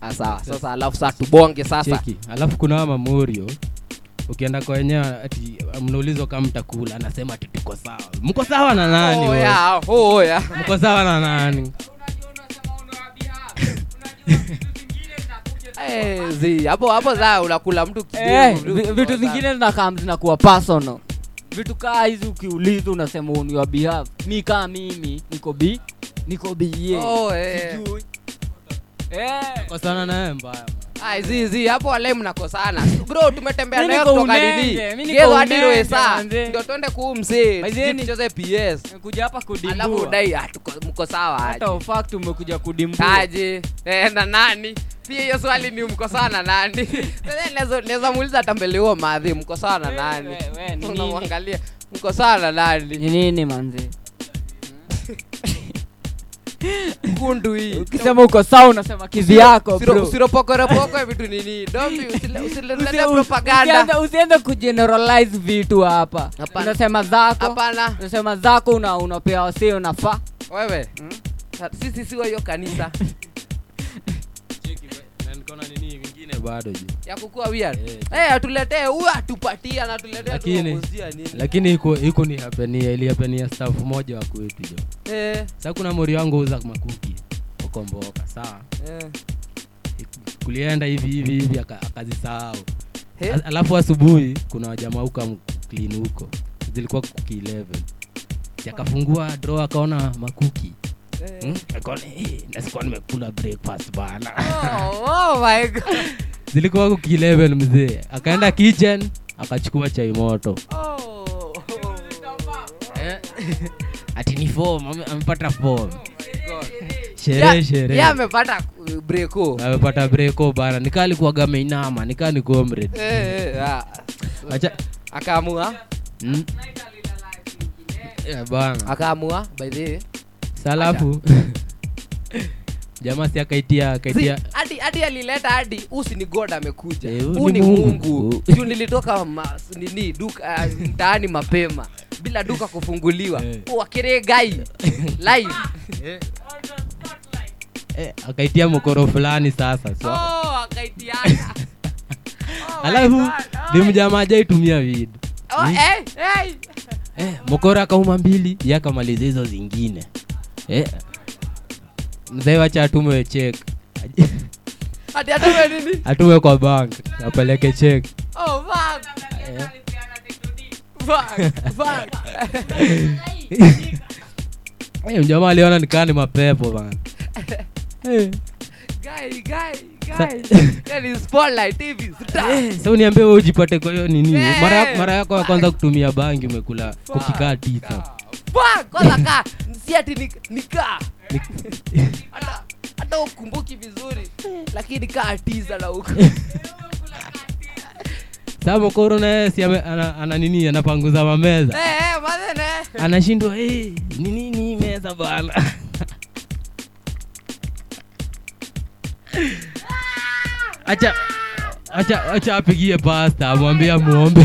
Ah sawa. Sasa alafu saa tubonge sasa. Alafu kuna wa mamorio ukienda kwa wenyewe ati mnaulizwa kama mtakula anasema ati tuko sawa mko sawa na nani Oh, yeah, oh, yeah. mko sawa na nani Eh, hapo hapo saa unakula mtu Eh, vitu zingine zinakam zinakuwa personal vitu kaa hizi ukiuliza unasema on your behalf mi kaa mimi niko bi niko bie Oh, hey. Sijui. hey. kosana naye mbaya Ai, zi zi hapo wale mnakosana. Bro tumetembea nayo kutoka mimi hadi Roesa ndio twende kuu msee Maizeni. tucheze PS kuja hapa kudimbua. Alafu udai ah, mko sawa aje. hata ufact umekuja kudimbua. Aje? Eh, na nani? Pia hiyo swali ni mko sawa na nani? Naweza- muuliza tambele mbele huo madhi mko sawa na nani? unamwangalia mko sawa na nani? Ni nini manze kundu ukisema uko sawa unasema kizi yako usiropokorepoko vitu nini? Domi usilete propaganda. usianze- usianze kugeneralize vitu hapa. Unasema zako. Hapana. unasema zako una unapea wasi unafaa. Wewe hmm? sisi siwa hiyo kanisa bado je ya kukua weird eh atuletee huyu atupatie na atuletee lakini lakini iko iko ni hapenia ilihapenia staff moja wa kwetu jo eh. Sasa kuna mori wangu uza makuki ukomboka sawa? Eh. Kulienda hivi hivi hivi akazisahau. He? Alafu asubuhi kuna wajamaa huko clean huko. Zilikuwa kuki 11 yakafungua draw akaona makuki. Eh. Hmm? akaona hey, nimekula breakfast bana. Oh, oh my god zilikuwa kilevel 11 mzee. Akaenda kitchen akachukua chai moto. Oh. Eh, ati ni form amepata fom God. sherehe sherehe. amepata breko amepata breko bana nikaa likuaga meinama nikaa ni comrade. Eh eh acha. Akaamua? Mm. yeah, bana. Akaamua by the salafu jamaa si akaitia akaitia hadi hadi alileta hadi usi ni god amekuja. Eh, huu ni Mungu. juu nilitoka ma, nini duka ah, mtaani mapema bila duka kufunguliwa. Wakiree gai live. Eh, akaitia mokoro fulani sasa so. oh akaitiana alafu ni mjamaa ajaitumia vid oh eh eh eh, mokoro akauma mbili yakamaliza hizo zingine. Eh. Mzee wacha atume chek hadi atume kwa bank apeleke chek oh fuck. Fuck fuck. Eh, mjamaa aliona nikaa ni mapepo bana. Eh. Sa- sa uniambie we ujipate kwa hiyo nini? Eh. mara, yako ya kwanza kutumia bangi umekula kukikaa tisa. Kwanza kaa. Si ati nikaa hata hata ukumbuki vizuri lakini kaa tiza la huko. Sasa mokoro naye si ana, ana nini anapanguza mameza. Hey, hey, mazene. anashindwa hey, ni nini meza bwana? Acha acha acha apigie pasta amwambie muombe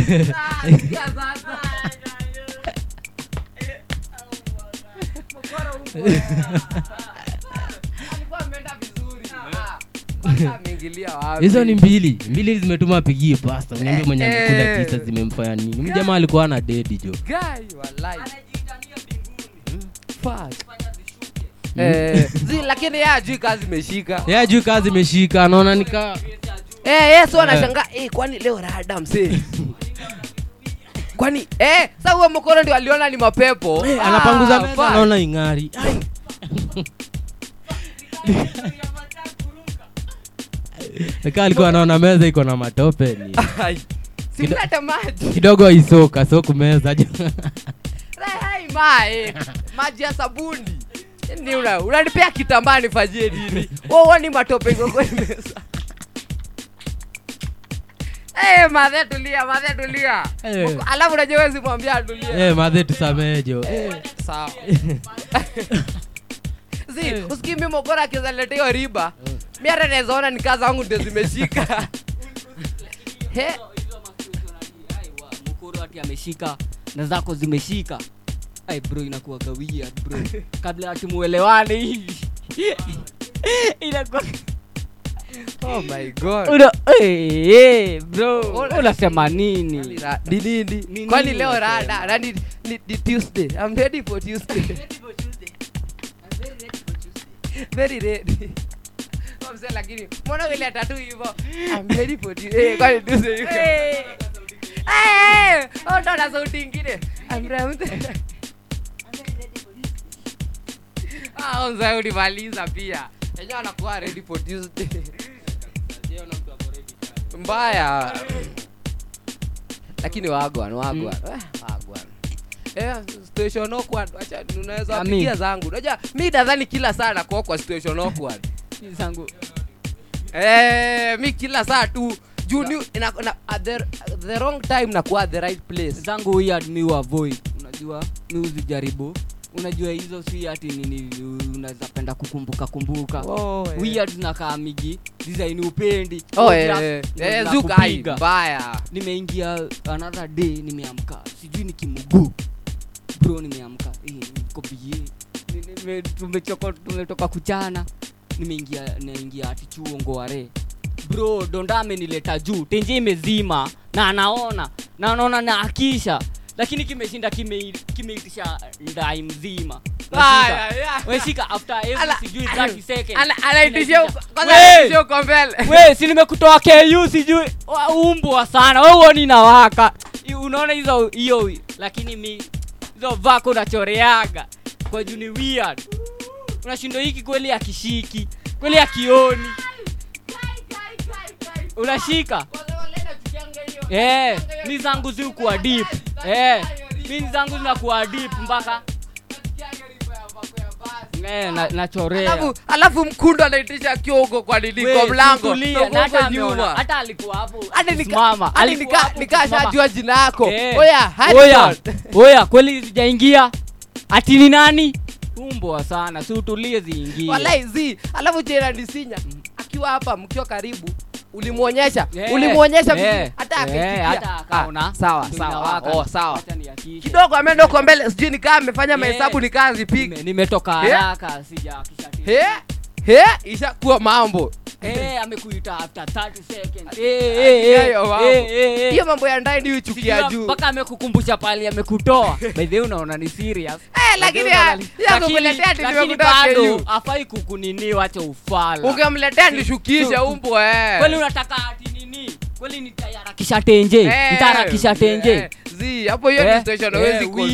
hizo ni mbili. Mbili zimetuma apigie pasta niambie mwenye amekula Eh. tisa zimemfanya nini? Mjamaa alikuwa na dedi jo. Eh, zi, lakini yeye ajui kazi imeshika. Ya juu kazi imeshika. Anaona nika Eh, yes, Eh. wanashangaa eh, kwani leo rada msee kwani eh, sa huo mkono ndio aliona ni mapepo? Eh, anapanguza Ah, meza anaona ing'ari. Nikaa alikuwa anaona meza iko na matope ni. Simlete maji kidogo isoka so kumeza Hai, ma, eh, maji ya sabuni. Ni unanipea kitambaa nifanyie nini? Wewe ni matope iko kwa meza Eh, madhe tulia, madhe tulia. Eh. Alafu wewe atulie. Eh, madhe tusamejo Eh, sawa. Akiweza letea hiyo riba. Mimi hata naweza ona ni kazi zangu ndio zimeshika. Mkoro ati ameshika na zako zimeshika ai bro inakuwa gawia bro kabla ati muelewane hivi inakuwa Oh my god. Una, hey, hey, bro Una- unasema nini Ra- nini? Kwani leo rada na ni, ni, ni Tuesday. I'm ready for Tuesday. Very ready. Oh, mzee, lakini mbona ile tatu hivyo? I'm ready for Tuesday. Eh, kwani Tuesday yuko? Eh, eh, oh, ndo na sauti ingine. I'm ready. Ah, oh, ulimaliza pia. Yenyewe anakuwa ready for Tuesday. Mbaya. Lakini wagwan, wagwan. Wagwan. Situation awkward. Acha unaweza Ami. zangu. Unajua mi nadhani kila saa nakuwa kwa situation awkward. zangu Eh, mi kila saa tu juu ni ina, na, at the, the wrong time nakuwa the right place. zangu weird mi avoid unajua mi uzijaribu unajua hizo si ati nini unaweza penda kukumbuka kumbuka. Oh, yeah. weird zinakaa migi design upendi Oh, yeah. yeah, mbaya. nimeingia another day nimeamka. Sijui ni kimuguu. Bro nimeamka. Eh, niko bie. Ni- nime- tumetoka kuchana. Nimeingia naingia ati chuo ngoare bro donda amenileta juu. Tenje imezima. Na anaona. Na anaona na akisha lakini kimeshinda kime- kimeitisha ndai mzima Aya, Weshika. ya. weshika after every Ala- sijui 30 seconds Ana- anaitishia Inaitisha. uko- kwanza We! anaitishia uko mbele. we si nimekutoa ku sijui umbwa sana we uoni nawaka I- unaona hizo hiyo lakini mi hizo vako nachoreaga kwa juu ni weird unashindo hiki kweli akishiki kweli akioni unashika eh mi zangu ziukuwa deep. Eh mi zangu zinakuwa deep mpaka. Eh, na- nachorea. Alafu alafu mkundu anaitisha kiogo kwa nini? Kwa mlango. hata nyuma. hata alikuwa hapo. Nikashajua jina yako. Eh. Oya, oya oya kweli zijaingia ati ni nani? Umbwa sana. Si utulie ziingie. Walai zi, alafu Gerald Sinya akiwa hapa mkiwa karibu ulimwonyesha Eh, ulimwonyesha eh, hata eh, akaitikia. hata akaona. Ah, sawa sawa. Oh, sawa. kidogo ameenda uko mbele sijui nikaa amefanya mahesabu nikaa zipiga Nime- nimetoka haraka sijakisha he he ishakuwa mambo amekuita after 30 seconds. Eh, Eh, eh, eh, hiyo mambo. eh, eh, eh. ya ndani uchukia juu mpaka amekukumbusha pali amekutoa by the way unaona ni serious Eh, lakini ati nimekutoa afai kukunini ufala ungemletea nishukisha So- eh. kweli unataka ati nini kweli nitaharakisha tenje Eh, nitaharakisha tenje eh, hapo hiyo Eh, station eh,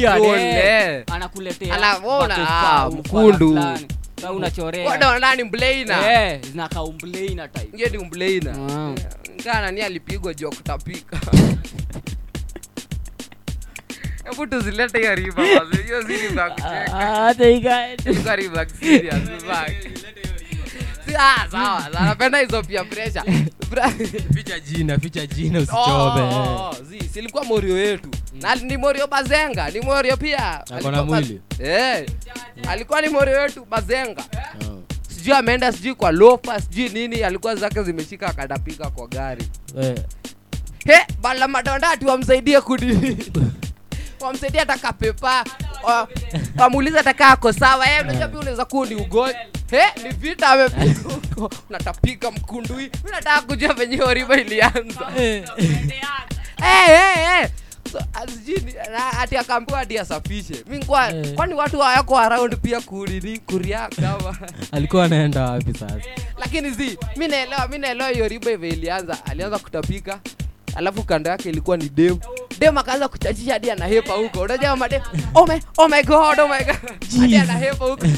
hawezi eh. eh. anakuletea mkundu. Ufala fulani. Sasa unachorea Wada nani mbleina Eh, zinakaa umbleina type ngie ni mbleina Mm. ngaa nani alipigwa juu ya kutapika hebu tuzilete hiyo riba hiyo zili za kucheka. hata ika- Ilikuwa riba serious, riba. Ah, sawa napenda hizo pia ficha jina ficha jina Oh, oh, oh, zi, silikuwa morio wetu na ni morio bazenga ni morio pia. Ako Alikuwa na ba- mwili? eh, alikuwa ni morio wetu bazenga. Sijui ameenda sijui kwa lofa sijui nini alikuwa zake zimeshika akadapika kwa gari. Eh, he bala madonda ati wamsaidie kudini wamsaidie atakapepa wamuuliza atakaa ako sawa. Eh, unajua pia unaweza kuwa ni ugonjwa he ni vita amepiga huko natapika mkundui. Mi nataka kujua venye hiyo riba ilianza. Hey, hey, hey. So, ati akaambiwa ati asafishe. Mi hey. kwani watu wayako around pia kurini kuria kama? Alikuwa anaenda wapi sasa? Lakini zi mi naelewa mi naelewa hiyo riba ive ilianza. Alianza kutapika alafu kando yake ilikuwa ni dem. Dem akaanza kuchachisha hadi anahepa huko. Unajua madem oh my, oh my god oh my god. Hadi anahepa huko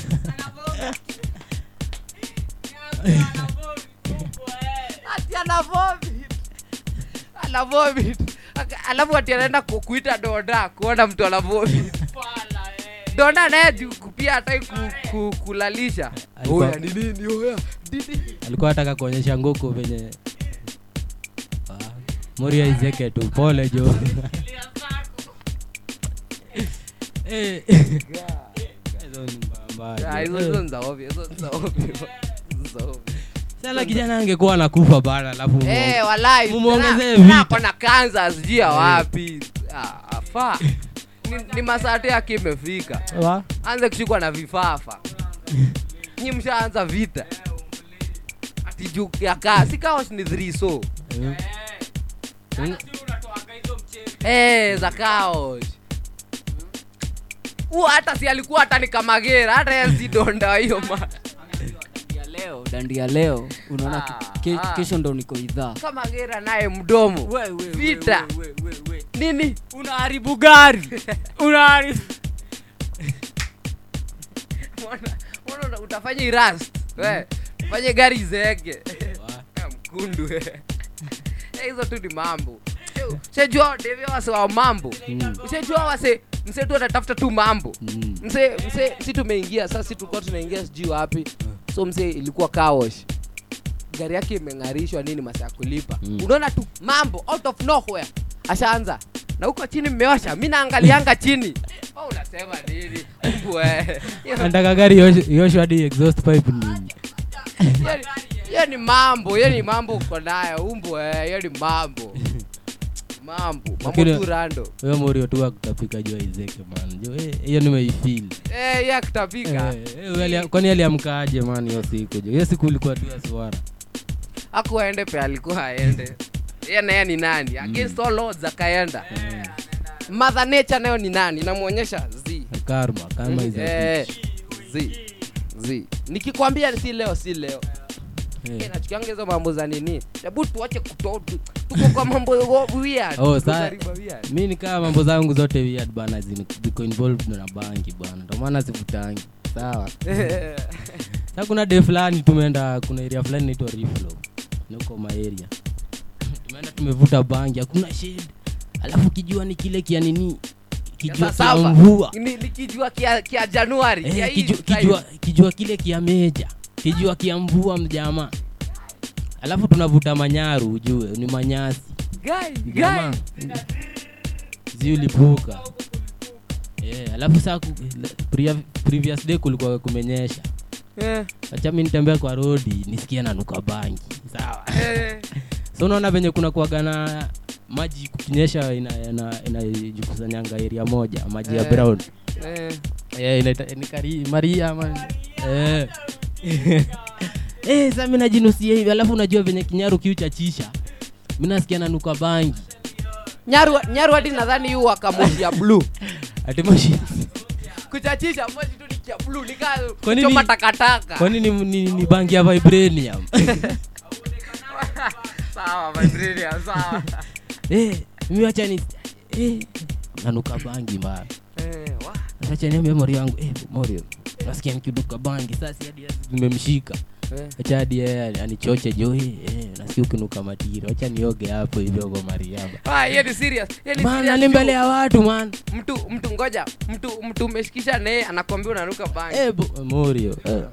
ati ana vomit. Ana vomit. Alafu ati anaenda kuita donda kuona mtu ana vomit. Donda naye pia kulalisha. Oya ni nini oya alikuwa ataka kuonyesha nguku venye Ah, moria izeke tu pole jo. Eh. Hizo ni mbaya, Ah, hizo ni za ovyo, hizo ni za ovyo. Za ovyo. Kijana angekuwa anakufa bana alafu hey, Eh, walai mumuongezee tena- tena vita. na kansa sijui ya wapi. Ah, afaa ni, ni masate yake imefika. Anze kushikwa na vifafa. Nyi mshaanza vita. Ati juu kaa si kaos ni thriso Mm. Mm. Eh, za hata si alikuwa hata nikamagera hata yeye hiyo ma ya leo. Dandia leo unaona ah, ke, ah. kesho ndo niko idhaa. Kamagera naye mdomo. Vita. nini? Unaharibu gari. Unaharibu Mbona- utafanya irast we fanye gari izeeke mkundu. Eh, hizo tu ni mambo. Shejua devia wase wa mambo? Ushejua wase mse tu atatafuta tu mambo? Mse mse si tumeingia sasa si tulikuwa tunaingia sijui wapi so mse ilikuwa kawash gari yake imeng'arishwa nini masaa ya kulipa. Unaona tu mambo out of nowhere. Ashaanza. Na huko chini mmeosha mi naangalianga chini. Unasema nini? Nataka gari hadi exhaust pipe nini ni- hiyo ni mambo hiyo ni mambo uko nayo umbwe hiyo ni mambo mambo. Mambo tu rando huyo morio tu akutapika jua izeke man. Eh, hiyo eh akutapika kwani aliamkaaje man hiyo siku jo hiyo siku ilikuwa tu ya akuaende pe alikuwa aende. Yeye naye ni nani? Against all odds akaenda. Mother nature nayo ni nani? Namwonyesha z. Karma karma is a Eh, z z. Nikikwambia si leo si leo Eh. Eh, hizo mambo za nini hebu tuache tuko kwa mambo weird. Oh, sa mi nikaa mambo zangu zote weird bana ziko involved na bangi bana. Ndio maana sivutangi sawa? Sa kuna de fulani tumeenda kuna area fulani naitwa riflo niko maeria tumeenda tumevuta bangi hakuna shade. Alafu kijua ni kile kia nini kijua kia mvua. Ni- kia, kia januari Eh, kijua, kijua, kijua kile kia meja kijua kiambua mjamaa alafu tunavuta manyaru ujue ni manyasi ziulipuka yeah, alafu saa previous day kulikuwa kumenyesha yeah. achami nitembea kwa rodi nisikie nanuka bangi sawa yeah. so unaona venye kuna kuagana maji kukinyesha inajikusanyanga ina, ina, eria moja maji ya Eh. brown Eh. ina, ina, ina, ina, maria ama eh. eh, sa mi najinusia hivi alafu unajua venye kinyaru kiuchachisha mi nasikia nanuka bangi. Nyaru nyaru hadi nadhani yu wakamoshi ya blue. Ati moshi. Kuchachisha moshi tu nikia bluu nikachoma takataka. kwani ni, ni, ni bangi ya vibranium? Sawa vibranium sawa. Eh, mi wacha ni eh, nanuka bangi mbaya. eh, wa- wacha niambia mori wangu eh, mori nasikia nikiduka bangi. Sasa hadi Eh. acha hadi anichoche eh, eh, nasikia ukinuka nioge hapo Ah, ni mbele ya watu man. Mtu mtu ngoja, mtu mtu umeshikisha naye anakwambia unanuka bangi. eh, morio eh.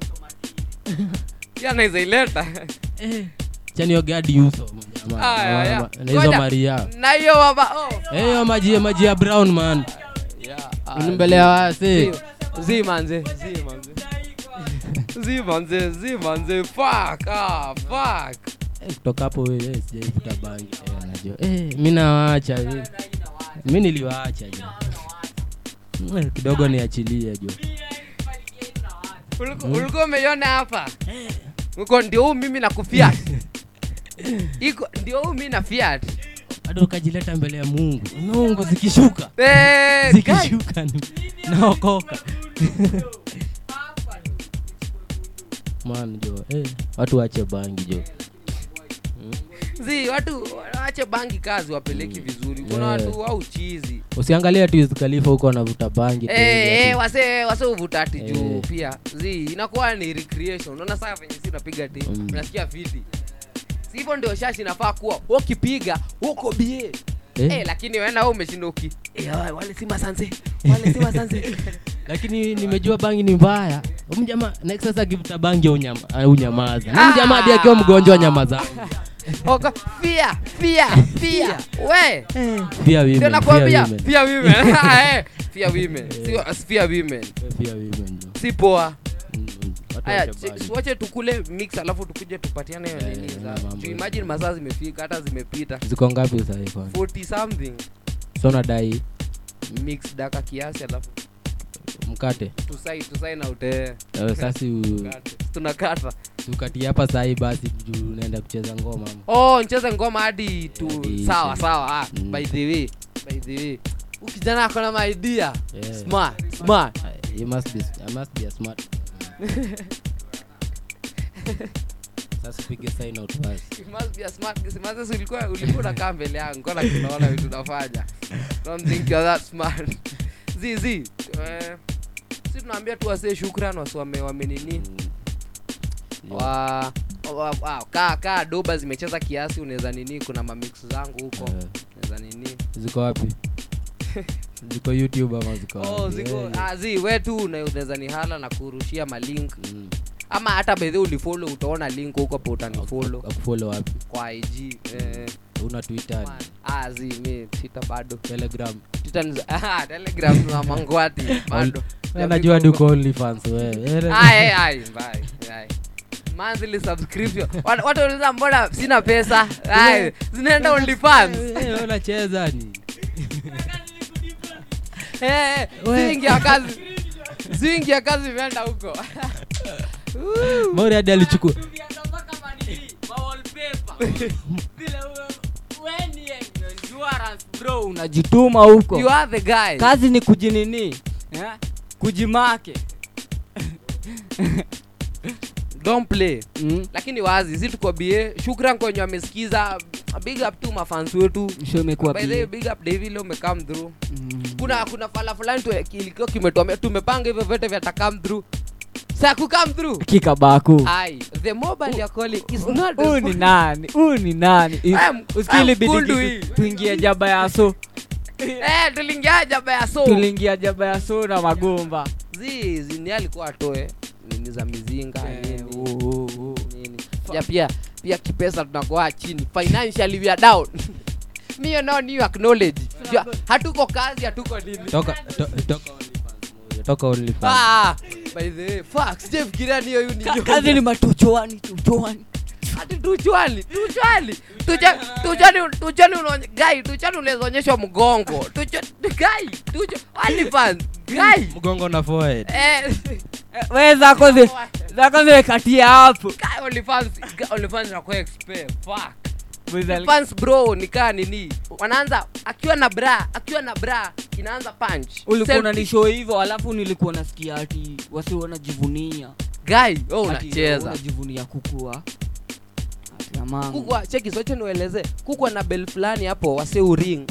Hadi uso. Ma- na hizo maria Na hiyo baba. Oh. Eh, hiyo maji maji ya brown man Ah, wasi mbele ya wase zi- zi manze, zi manze. Zi manze, zi manze. Fuck. Ah, fuck. Eh, kutoka hapo wewe eh, sijaivuta bangi eh, najua mi nawaacha eh. mi niliwaacha jo kidogo niachilie jo Uliku- ulikuwa umeiona hapa uko ndio huu mimi na kufiat iko ndio huu mi na fiat bado ukajileta mbele ya mungu. Mungu zikishuka. Zikishuka naokoka. Man jo eh, watu wache bangi jo. Zi watu waache bangi kazi wapeleki vizuri. Kuna Yeah. watu au chizi. Usiangalie tu Wiz Khalifa huko wanavuta bangi hey, Eh, eh, wase wase uvuta ati juu Eh. pia. Zi inakuwa ni recreation. Unaona saa venye si unapiga ti Mm. unasikia fiti hivyo ndio shashi inafaa kuwa. Ukipiga huko bie. Eh. eh, lakini wewe umeshinda uki eh, wale simba sanse wale simba sanse lakini nimejua bangi ni mbaya. Mjama next sasa akivuta bangi unyama, unyamaza. Na mjama hadi akiwa mgonjwa anyamaza. Oka, fia fia fia. We. Fear women, ndio nakwambia fia women. Fia women. Sio fia women. Fear women, si poa haya wache chi- bangi. si wache tukule mix alafu tukuje tupatiane hiyo nini imagine masaa zimefika hata zimepita. Ziko ngapi sahii 40 something. So nadai mix daka kiasi alafu mkate? tusai tusai na utee Eh, sasa tunakata. Tukati hapa sahi basi juu naenda kucheza ngoma oh ncheze ngoma hadi tu yeah, sawa sawa ah, Mm. by the way by the way. Ukijana akona maidia Yeah. smart smart. You must be, I must be a smart sasa pige sign out basi You must be a smart guy. Simaze ulikuwa ulikuwa unakaa mbele yangu kona kunaona vitu nafanya don't think you're that smart. Zi zi eh, tunaambia tu wasee shukran wasi wame wamenini wa wa- wa- kaa kaa doba zimecheza kiasi unaweza nini? Kuna mamix zangu huko. Unaweza nini? Ziko wapi ziko youtube ama ziko oh, ziko Eh, ah, zi we tu unaweza nihala na kurushia malink ama hata bedhe ulifolo utaona link huko hapo utanifolo wapi? Kwa ig eh, una twitter ni? ah, mi twitter bado. Telegram. Twitter ah, telegram na mangwati bado. najua duko onlyfans wewe. Ai, ai, bye, bye monthly subscription. Watu wanauliza mbona sina pesa? Zinaenda Eh, unacheza ni Eh, eh, zingi ya kazi. Zingi ya kazi imeenda huko. Hadi alichukua. Bro unajituma huko. You are the guy. kazi ni kujinini. Yeah? kujimake don't play. Lakini wazi si tuko bie. Shukran kwenye wamesikiza. Big up tu mafans wetu. Big up David leo umecome through. Kuna kuna fala fulani tu kilikuwa kimetuambia tumepanga hivyo vyote vya takam through. Tuingie jaba ya so. Eh tuliingia jaba yaso tuliingia jaba ya na magomba zi zini alikuwa atoe nini za mizinga nini nini ya pia pia kipesa tunakoa chini. Financially we are down. Mi you know new acknowledge. Jua, hatuko kazi hatuko nini. Toka to, toka toka only ah by the way fuck sijafikiria niyo hiyo ni kazi ni matuchoani tuchoani ati tuchwali tuchwali tucha tuchani tuchani gai tuchani unaweza mgongo. Gai gai. Mgongo na forehead. Eh. We zako zi- zako zimekatia hapo. OnlyFans OnlyFans inakuwa expert fuck. Fans bro nikaa nini? Wanaanza akiwa na bra akiwa na bra inaanza punch. Ulikuwa Selfie. unanishow hivyo alafu nilikuwa nasikia ati wasi wanajivunia. Gai wewe unacheza. unajivunia kukua ati amanga. kukwa cheki sote nieleze. kukwa na bel fulani hapo wase uring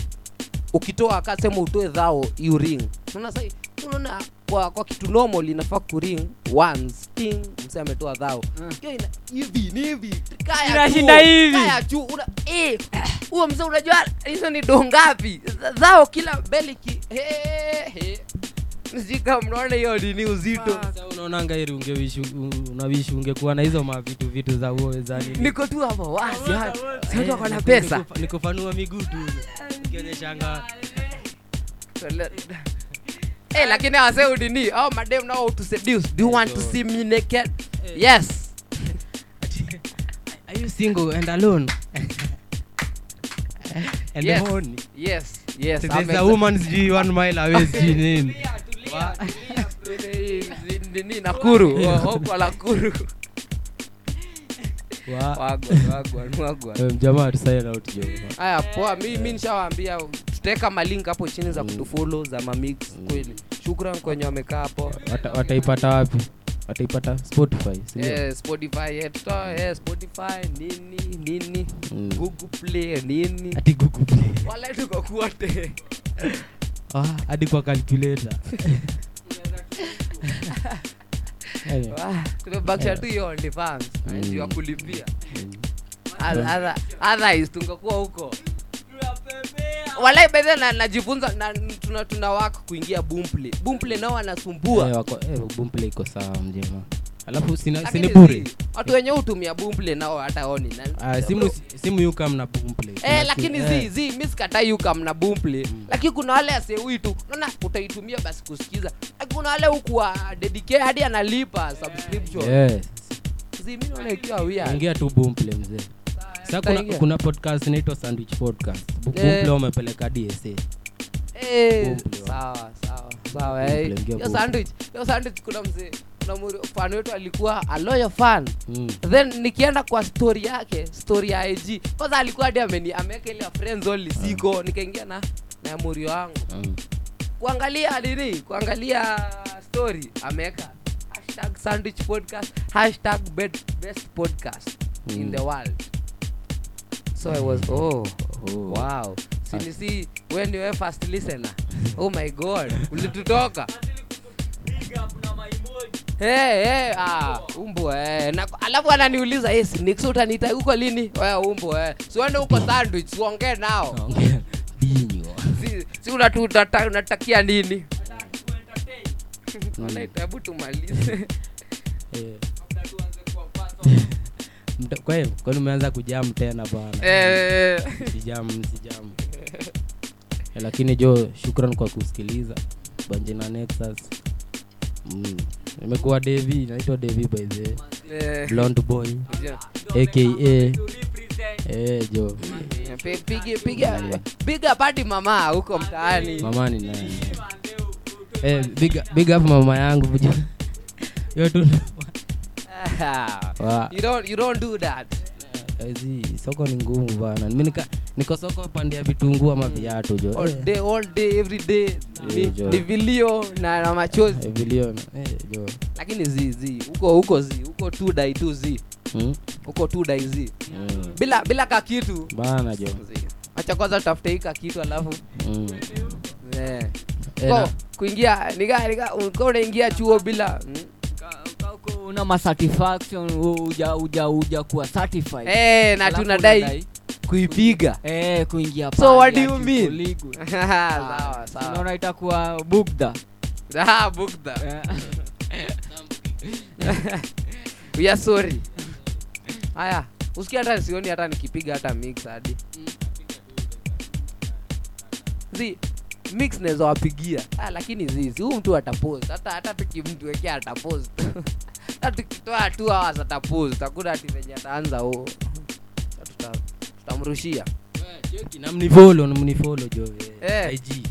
ukitoa akasema utoe dhao uring unaona sasa unaona kwa, kwa kitu normal inafaa kuring once ting mse ametoa dhao Hiyo ina- hivi ni hivi kaya Inashinda hivi. kaya tu una eh huo mse unajua hizo ni dongapi? dhao kila beli ki he he sijika mnaona hiyo nini uzito. Unaonanga heri ungewishi unawishi ungekuwa na hizo mavitu vitu za uo za nini? Niko tu hapo wasi watu kwa na pesa. nikufanua miguu tu. Ikionyeshanga Hey, lakini awase udini au madem nao to seduce. Do you want to see me naked? Yes. Are you single and alone? And Yes. horny yes yes So I'm a woman sijui one mile away sijui nini nini nakuru. Yeah. la kuru haya poa. Mi, mi nishawaambia tutaweka malink hapo chini za kutufollow za mamix kweli. Shukran kwenye wamekaa hapo. Wataipata wapi? Wataipata spotify? Eh, spotify eh, tuta- eh, spotify nini nini. Mm. google play nini. Ati Google Play. wala tuko kuote Ah, kwa calculator. Anyway. Ah, hiyo OnlyFans, Mm. kulipia. Mm. Otherwise tungekuwa huko. Walai bedhe na, najifunza na, tuna, tuna wako kuingia boomplay. Boomplay nao wanasumbua. Eh, wako- eh, iko sawa mjema alafu sini bure. watu wenye hutumia bumple nao hata oni na- Ah, simu simu yukam na bumple Eh, lakini zi zi mi sikatai yukam na boomplay lakini kuna wale aseuitu naona utaitumia basi kusikiza. Lakini kuna wale hukuwa dedike hadi analipa subscription. Yes. zi mi naona ikiwa ingia tu bumple mzee. Sa kuna, kuna podcast inaitwa sandwich podcast. Eh. boomplay dsa Eh, sawa sawa sawa Boomplay, eh. Hiyo sandwich hiyo sandwich kuna mzee kuna fan wetu alikuwa aloyo fan. Mm. then nikienda kwa story yake story ya IG kwanza alikuwa hadi ameni ameweka ile friends only siko nikaingia na na murio wangu. Mm. kuangalia nini? Kuangalia story ameweka hashtag sandwich podcast hashtag best, best podcast in Mm. the world. So i was oh, Oh. wow. Sinisi when you were first listener. Oh my god. Ulitutoka Hey, hey, ah, umbo eh. Na, alafu ananiuliza yes, Nix utaniita huko lini? Wewe umbo eh. Si uende huko sandwich, uongee nao. si, si unatakia nini? Wanaita, hebu tumalize. Eh. Kwa hiyo kwani umeanza kujam tena bana Eh. sijam sijam Eh, lakini jo shukran kwa kusikiliza banjina nexus mm. imekuwa devi naitwa devi by the Eh. blond boy Yeah. aka eh jo Pi- pigi- piga piga pati mama huko mtaani. mama ni nani eh big, big up mama yangu yo tu Ah, you don't you don't do that. Ezi, soko ni ngumu bana mi nika- niko soko pande ya vitunguu ama viatu jo All day all day every day. Ni, Eh, ni vilio na, na machozi. Eh, bilioni eh, jo Lakini zi zi huko huko zi huko tu dai tu zi. Hmm? Huko tu dai zi. Mm. Bila bila ka kitu. bana jo Acha kwanza tutafute hii ka kitu alafu Mm. eh. Eh, Ko, kuingia nika nika unaingia chuo bila mm. Una masatisfaction uja uja uja kuwa certified Eh, na tunadai unadai kuipiga. eh kuingia So what do you mean? Sawa sawa. unaona itakuwa bugda Ah, bugda. we are sorry haya usikia hata sioni hata nikipiga hata mix hadi zi mix naweza wapigia. Ah, lakini zizi huu mtu atapost. Hata hata tukimtuwekea atapost. Hata tukitoa tu hours atapost hakuna ati venye ataanza huo. Tutamrushia. Na mnifolo mnifolo jo Eh, eh, IG.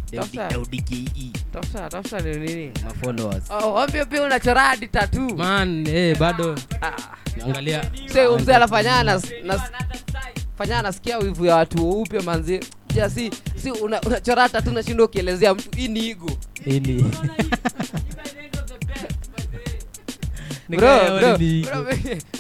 Daudi KE tafuta tafuta ni nini? Ma followers. Oh, pia unachora hadi tatu man eh mzee anafanyana na, na fanyana nasikia wivu ya watu weupe manzi. Ja si si una- unachora hata tu nashinda ukielezea mtu hii ni igo. ili Bro, Nikae bro, ni bro,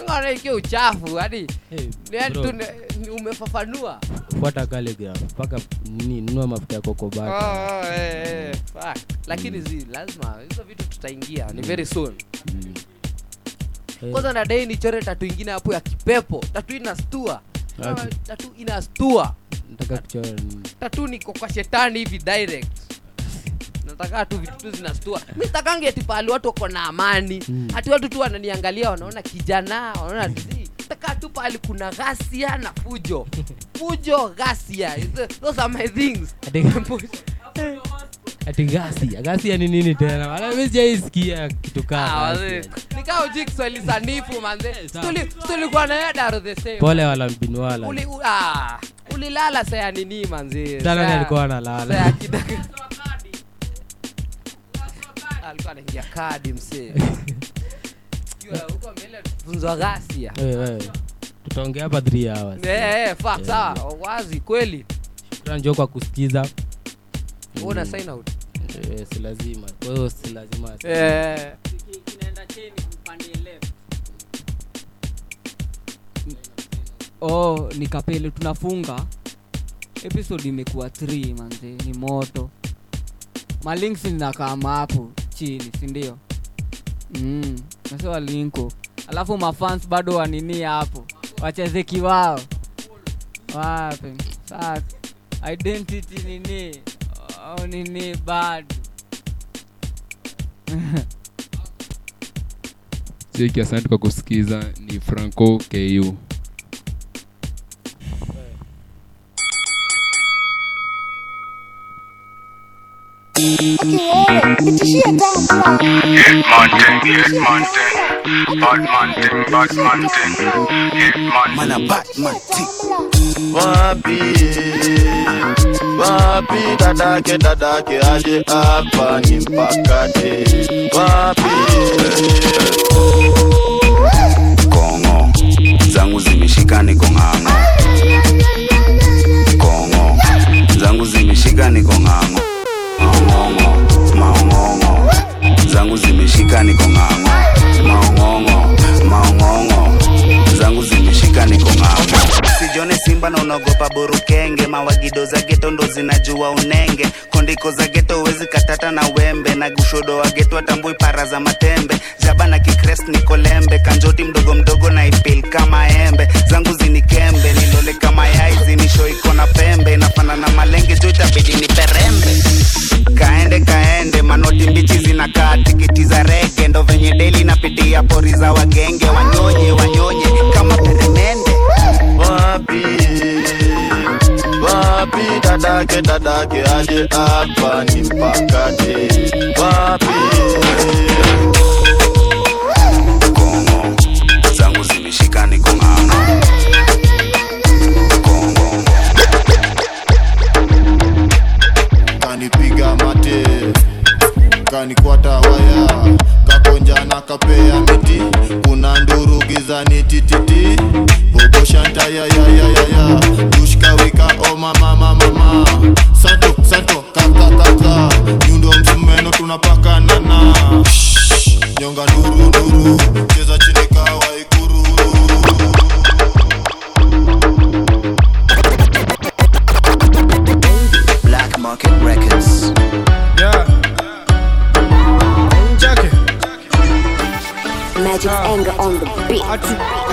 ngona ikiwa uchafu hadi Eh, ni hadi bro. tu ni- ni umefafanua. fuata Calligraph mpaka nini nunua mafuta ya Oh, oh, eh, eh, fuck. lakini zi lazima hizo vitu tutaingia ni very soon Eh. kwanza nadai nichore tatu ingine hapo ya kipepo tatu inastua Wapi? tatu inastua. Tatu niko kwa shetani hivi direct. Nataka tu vitu tu zinastua. Mi takange ati pahali watu wako na amani. Mm. hati watu tu wananiangalia wanaona kijana wanaona zi. Taka tu pahali kuna ghasia na fujo. Fujo ghasia. Those are my things ati gasia gasia ni nini tena? Wala mimi sijaisikia kitu Ah, nikao uji kiswahili sanifu manze. Stuli- stulikuwa naye daro the same pole wala mbinu wala Uli- ah, ulilala saya nini manzi Sana Saya- analala. saya kidogo. alikuwa anaingia kadi msee. Huko mbele funzwa ghasia Wewe, wewe. tutaongea hapa 3 hours. Eh, eh, fuck, sawa. Wazi kweli. Shukrani jo kwa kusikiza. Una Mm. sign out Eh, si lazima. Kwa hiyo si lazima. Eh. oh ni kapele tunafunga. Episode imekuwa 3 manze ni moto. Malinks ninakama hapo chini sindio mm, nasewa linko alafu mafans bado wanini hapo. Wachezeki wao wape sasa. Identity nini nini bado Jeki, asante kwa kusikiza. Ni Franco KU. Wapi? Wapi? Dadake dadake aje? Hapa ni mpakate wapi kongo. Zangu zimeshikani niko kongo. Zangu zimeshikani niko ng'ang'o niko niko sijone simba na mawagido za ndo zinajua unenge. Kondiko za geto wezi katata na wembe. Na gushodo wa geto atambui para za matembe. Jaba na kikres nikolembe kanjoti mdogo mdogo na ipil kama embe. Zangu zinikembe nilole napitia pori za wagenge wanyonye wanyonye kama peremende. Wapi? Wapi dadake dadake aje hapa ni mpakate? Wapi kapea miti kuna nduru gizani tititi. Bobo yayayayaya, ya ya ya ya ya. Dushkawika o mama mama mama sato sato kaka nyundo msumeno tunapakanana nyonga nduru nduru cheza chini kawa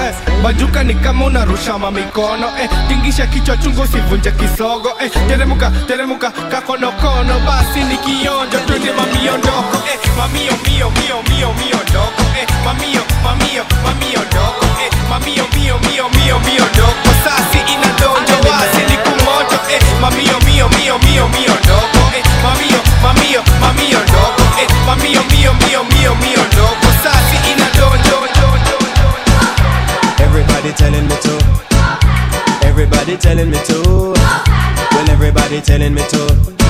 Eh, majuka ni kama unarusha mamikono eh, tingisha kichwa chungu sivunje kisogo. Eh, teremuka teremuka kakonokono. Basi ni kionjo twende mamiondoko eh, mamio mio mio mio mio ndoko. Eh, mamio mamio mamio ndoko. Eh, mamio mio mio mio mio ndoko. Sasi inadonjo basi ni kumoto. Eh, mamio mio mio mio mio ndoko. Eh, mamio mamio mamio ndoko. Eh, mamio Everybody telling me to. Well, everybody telling me to.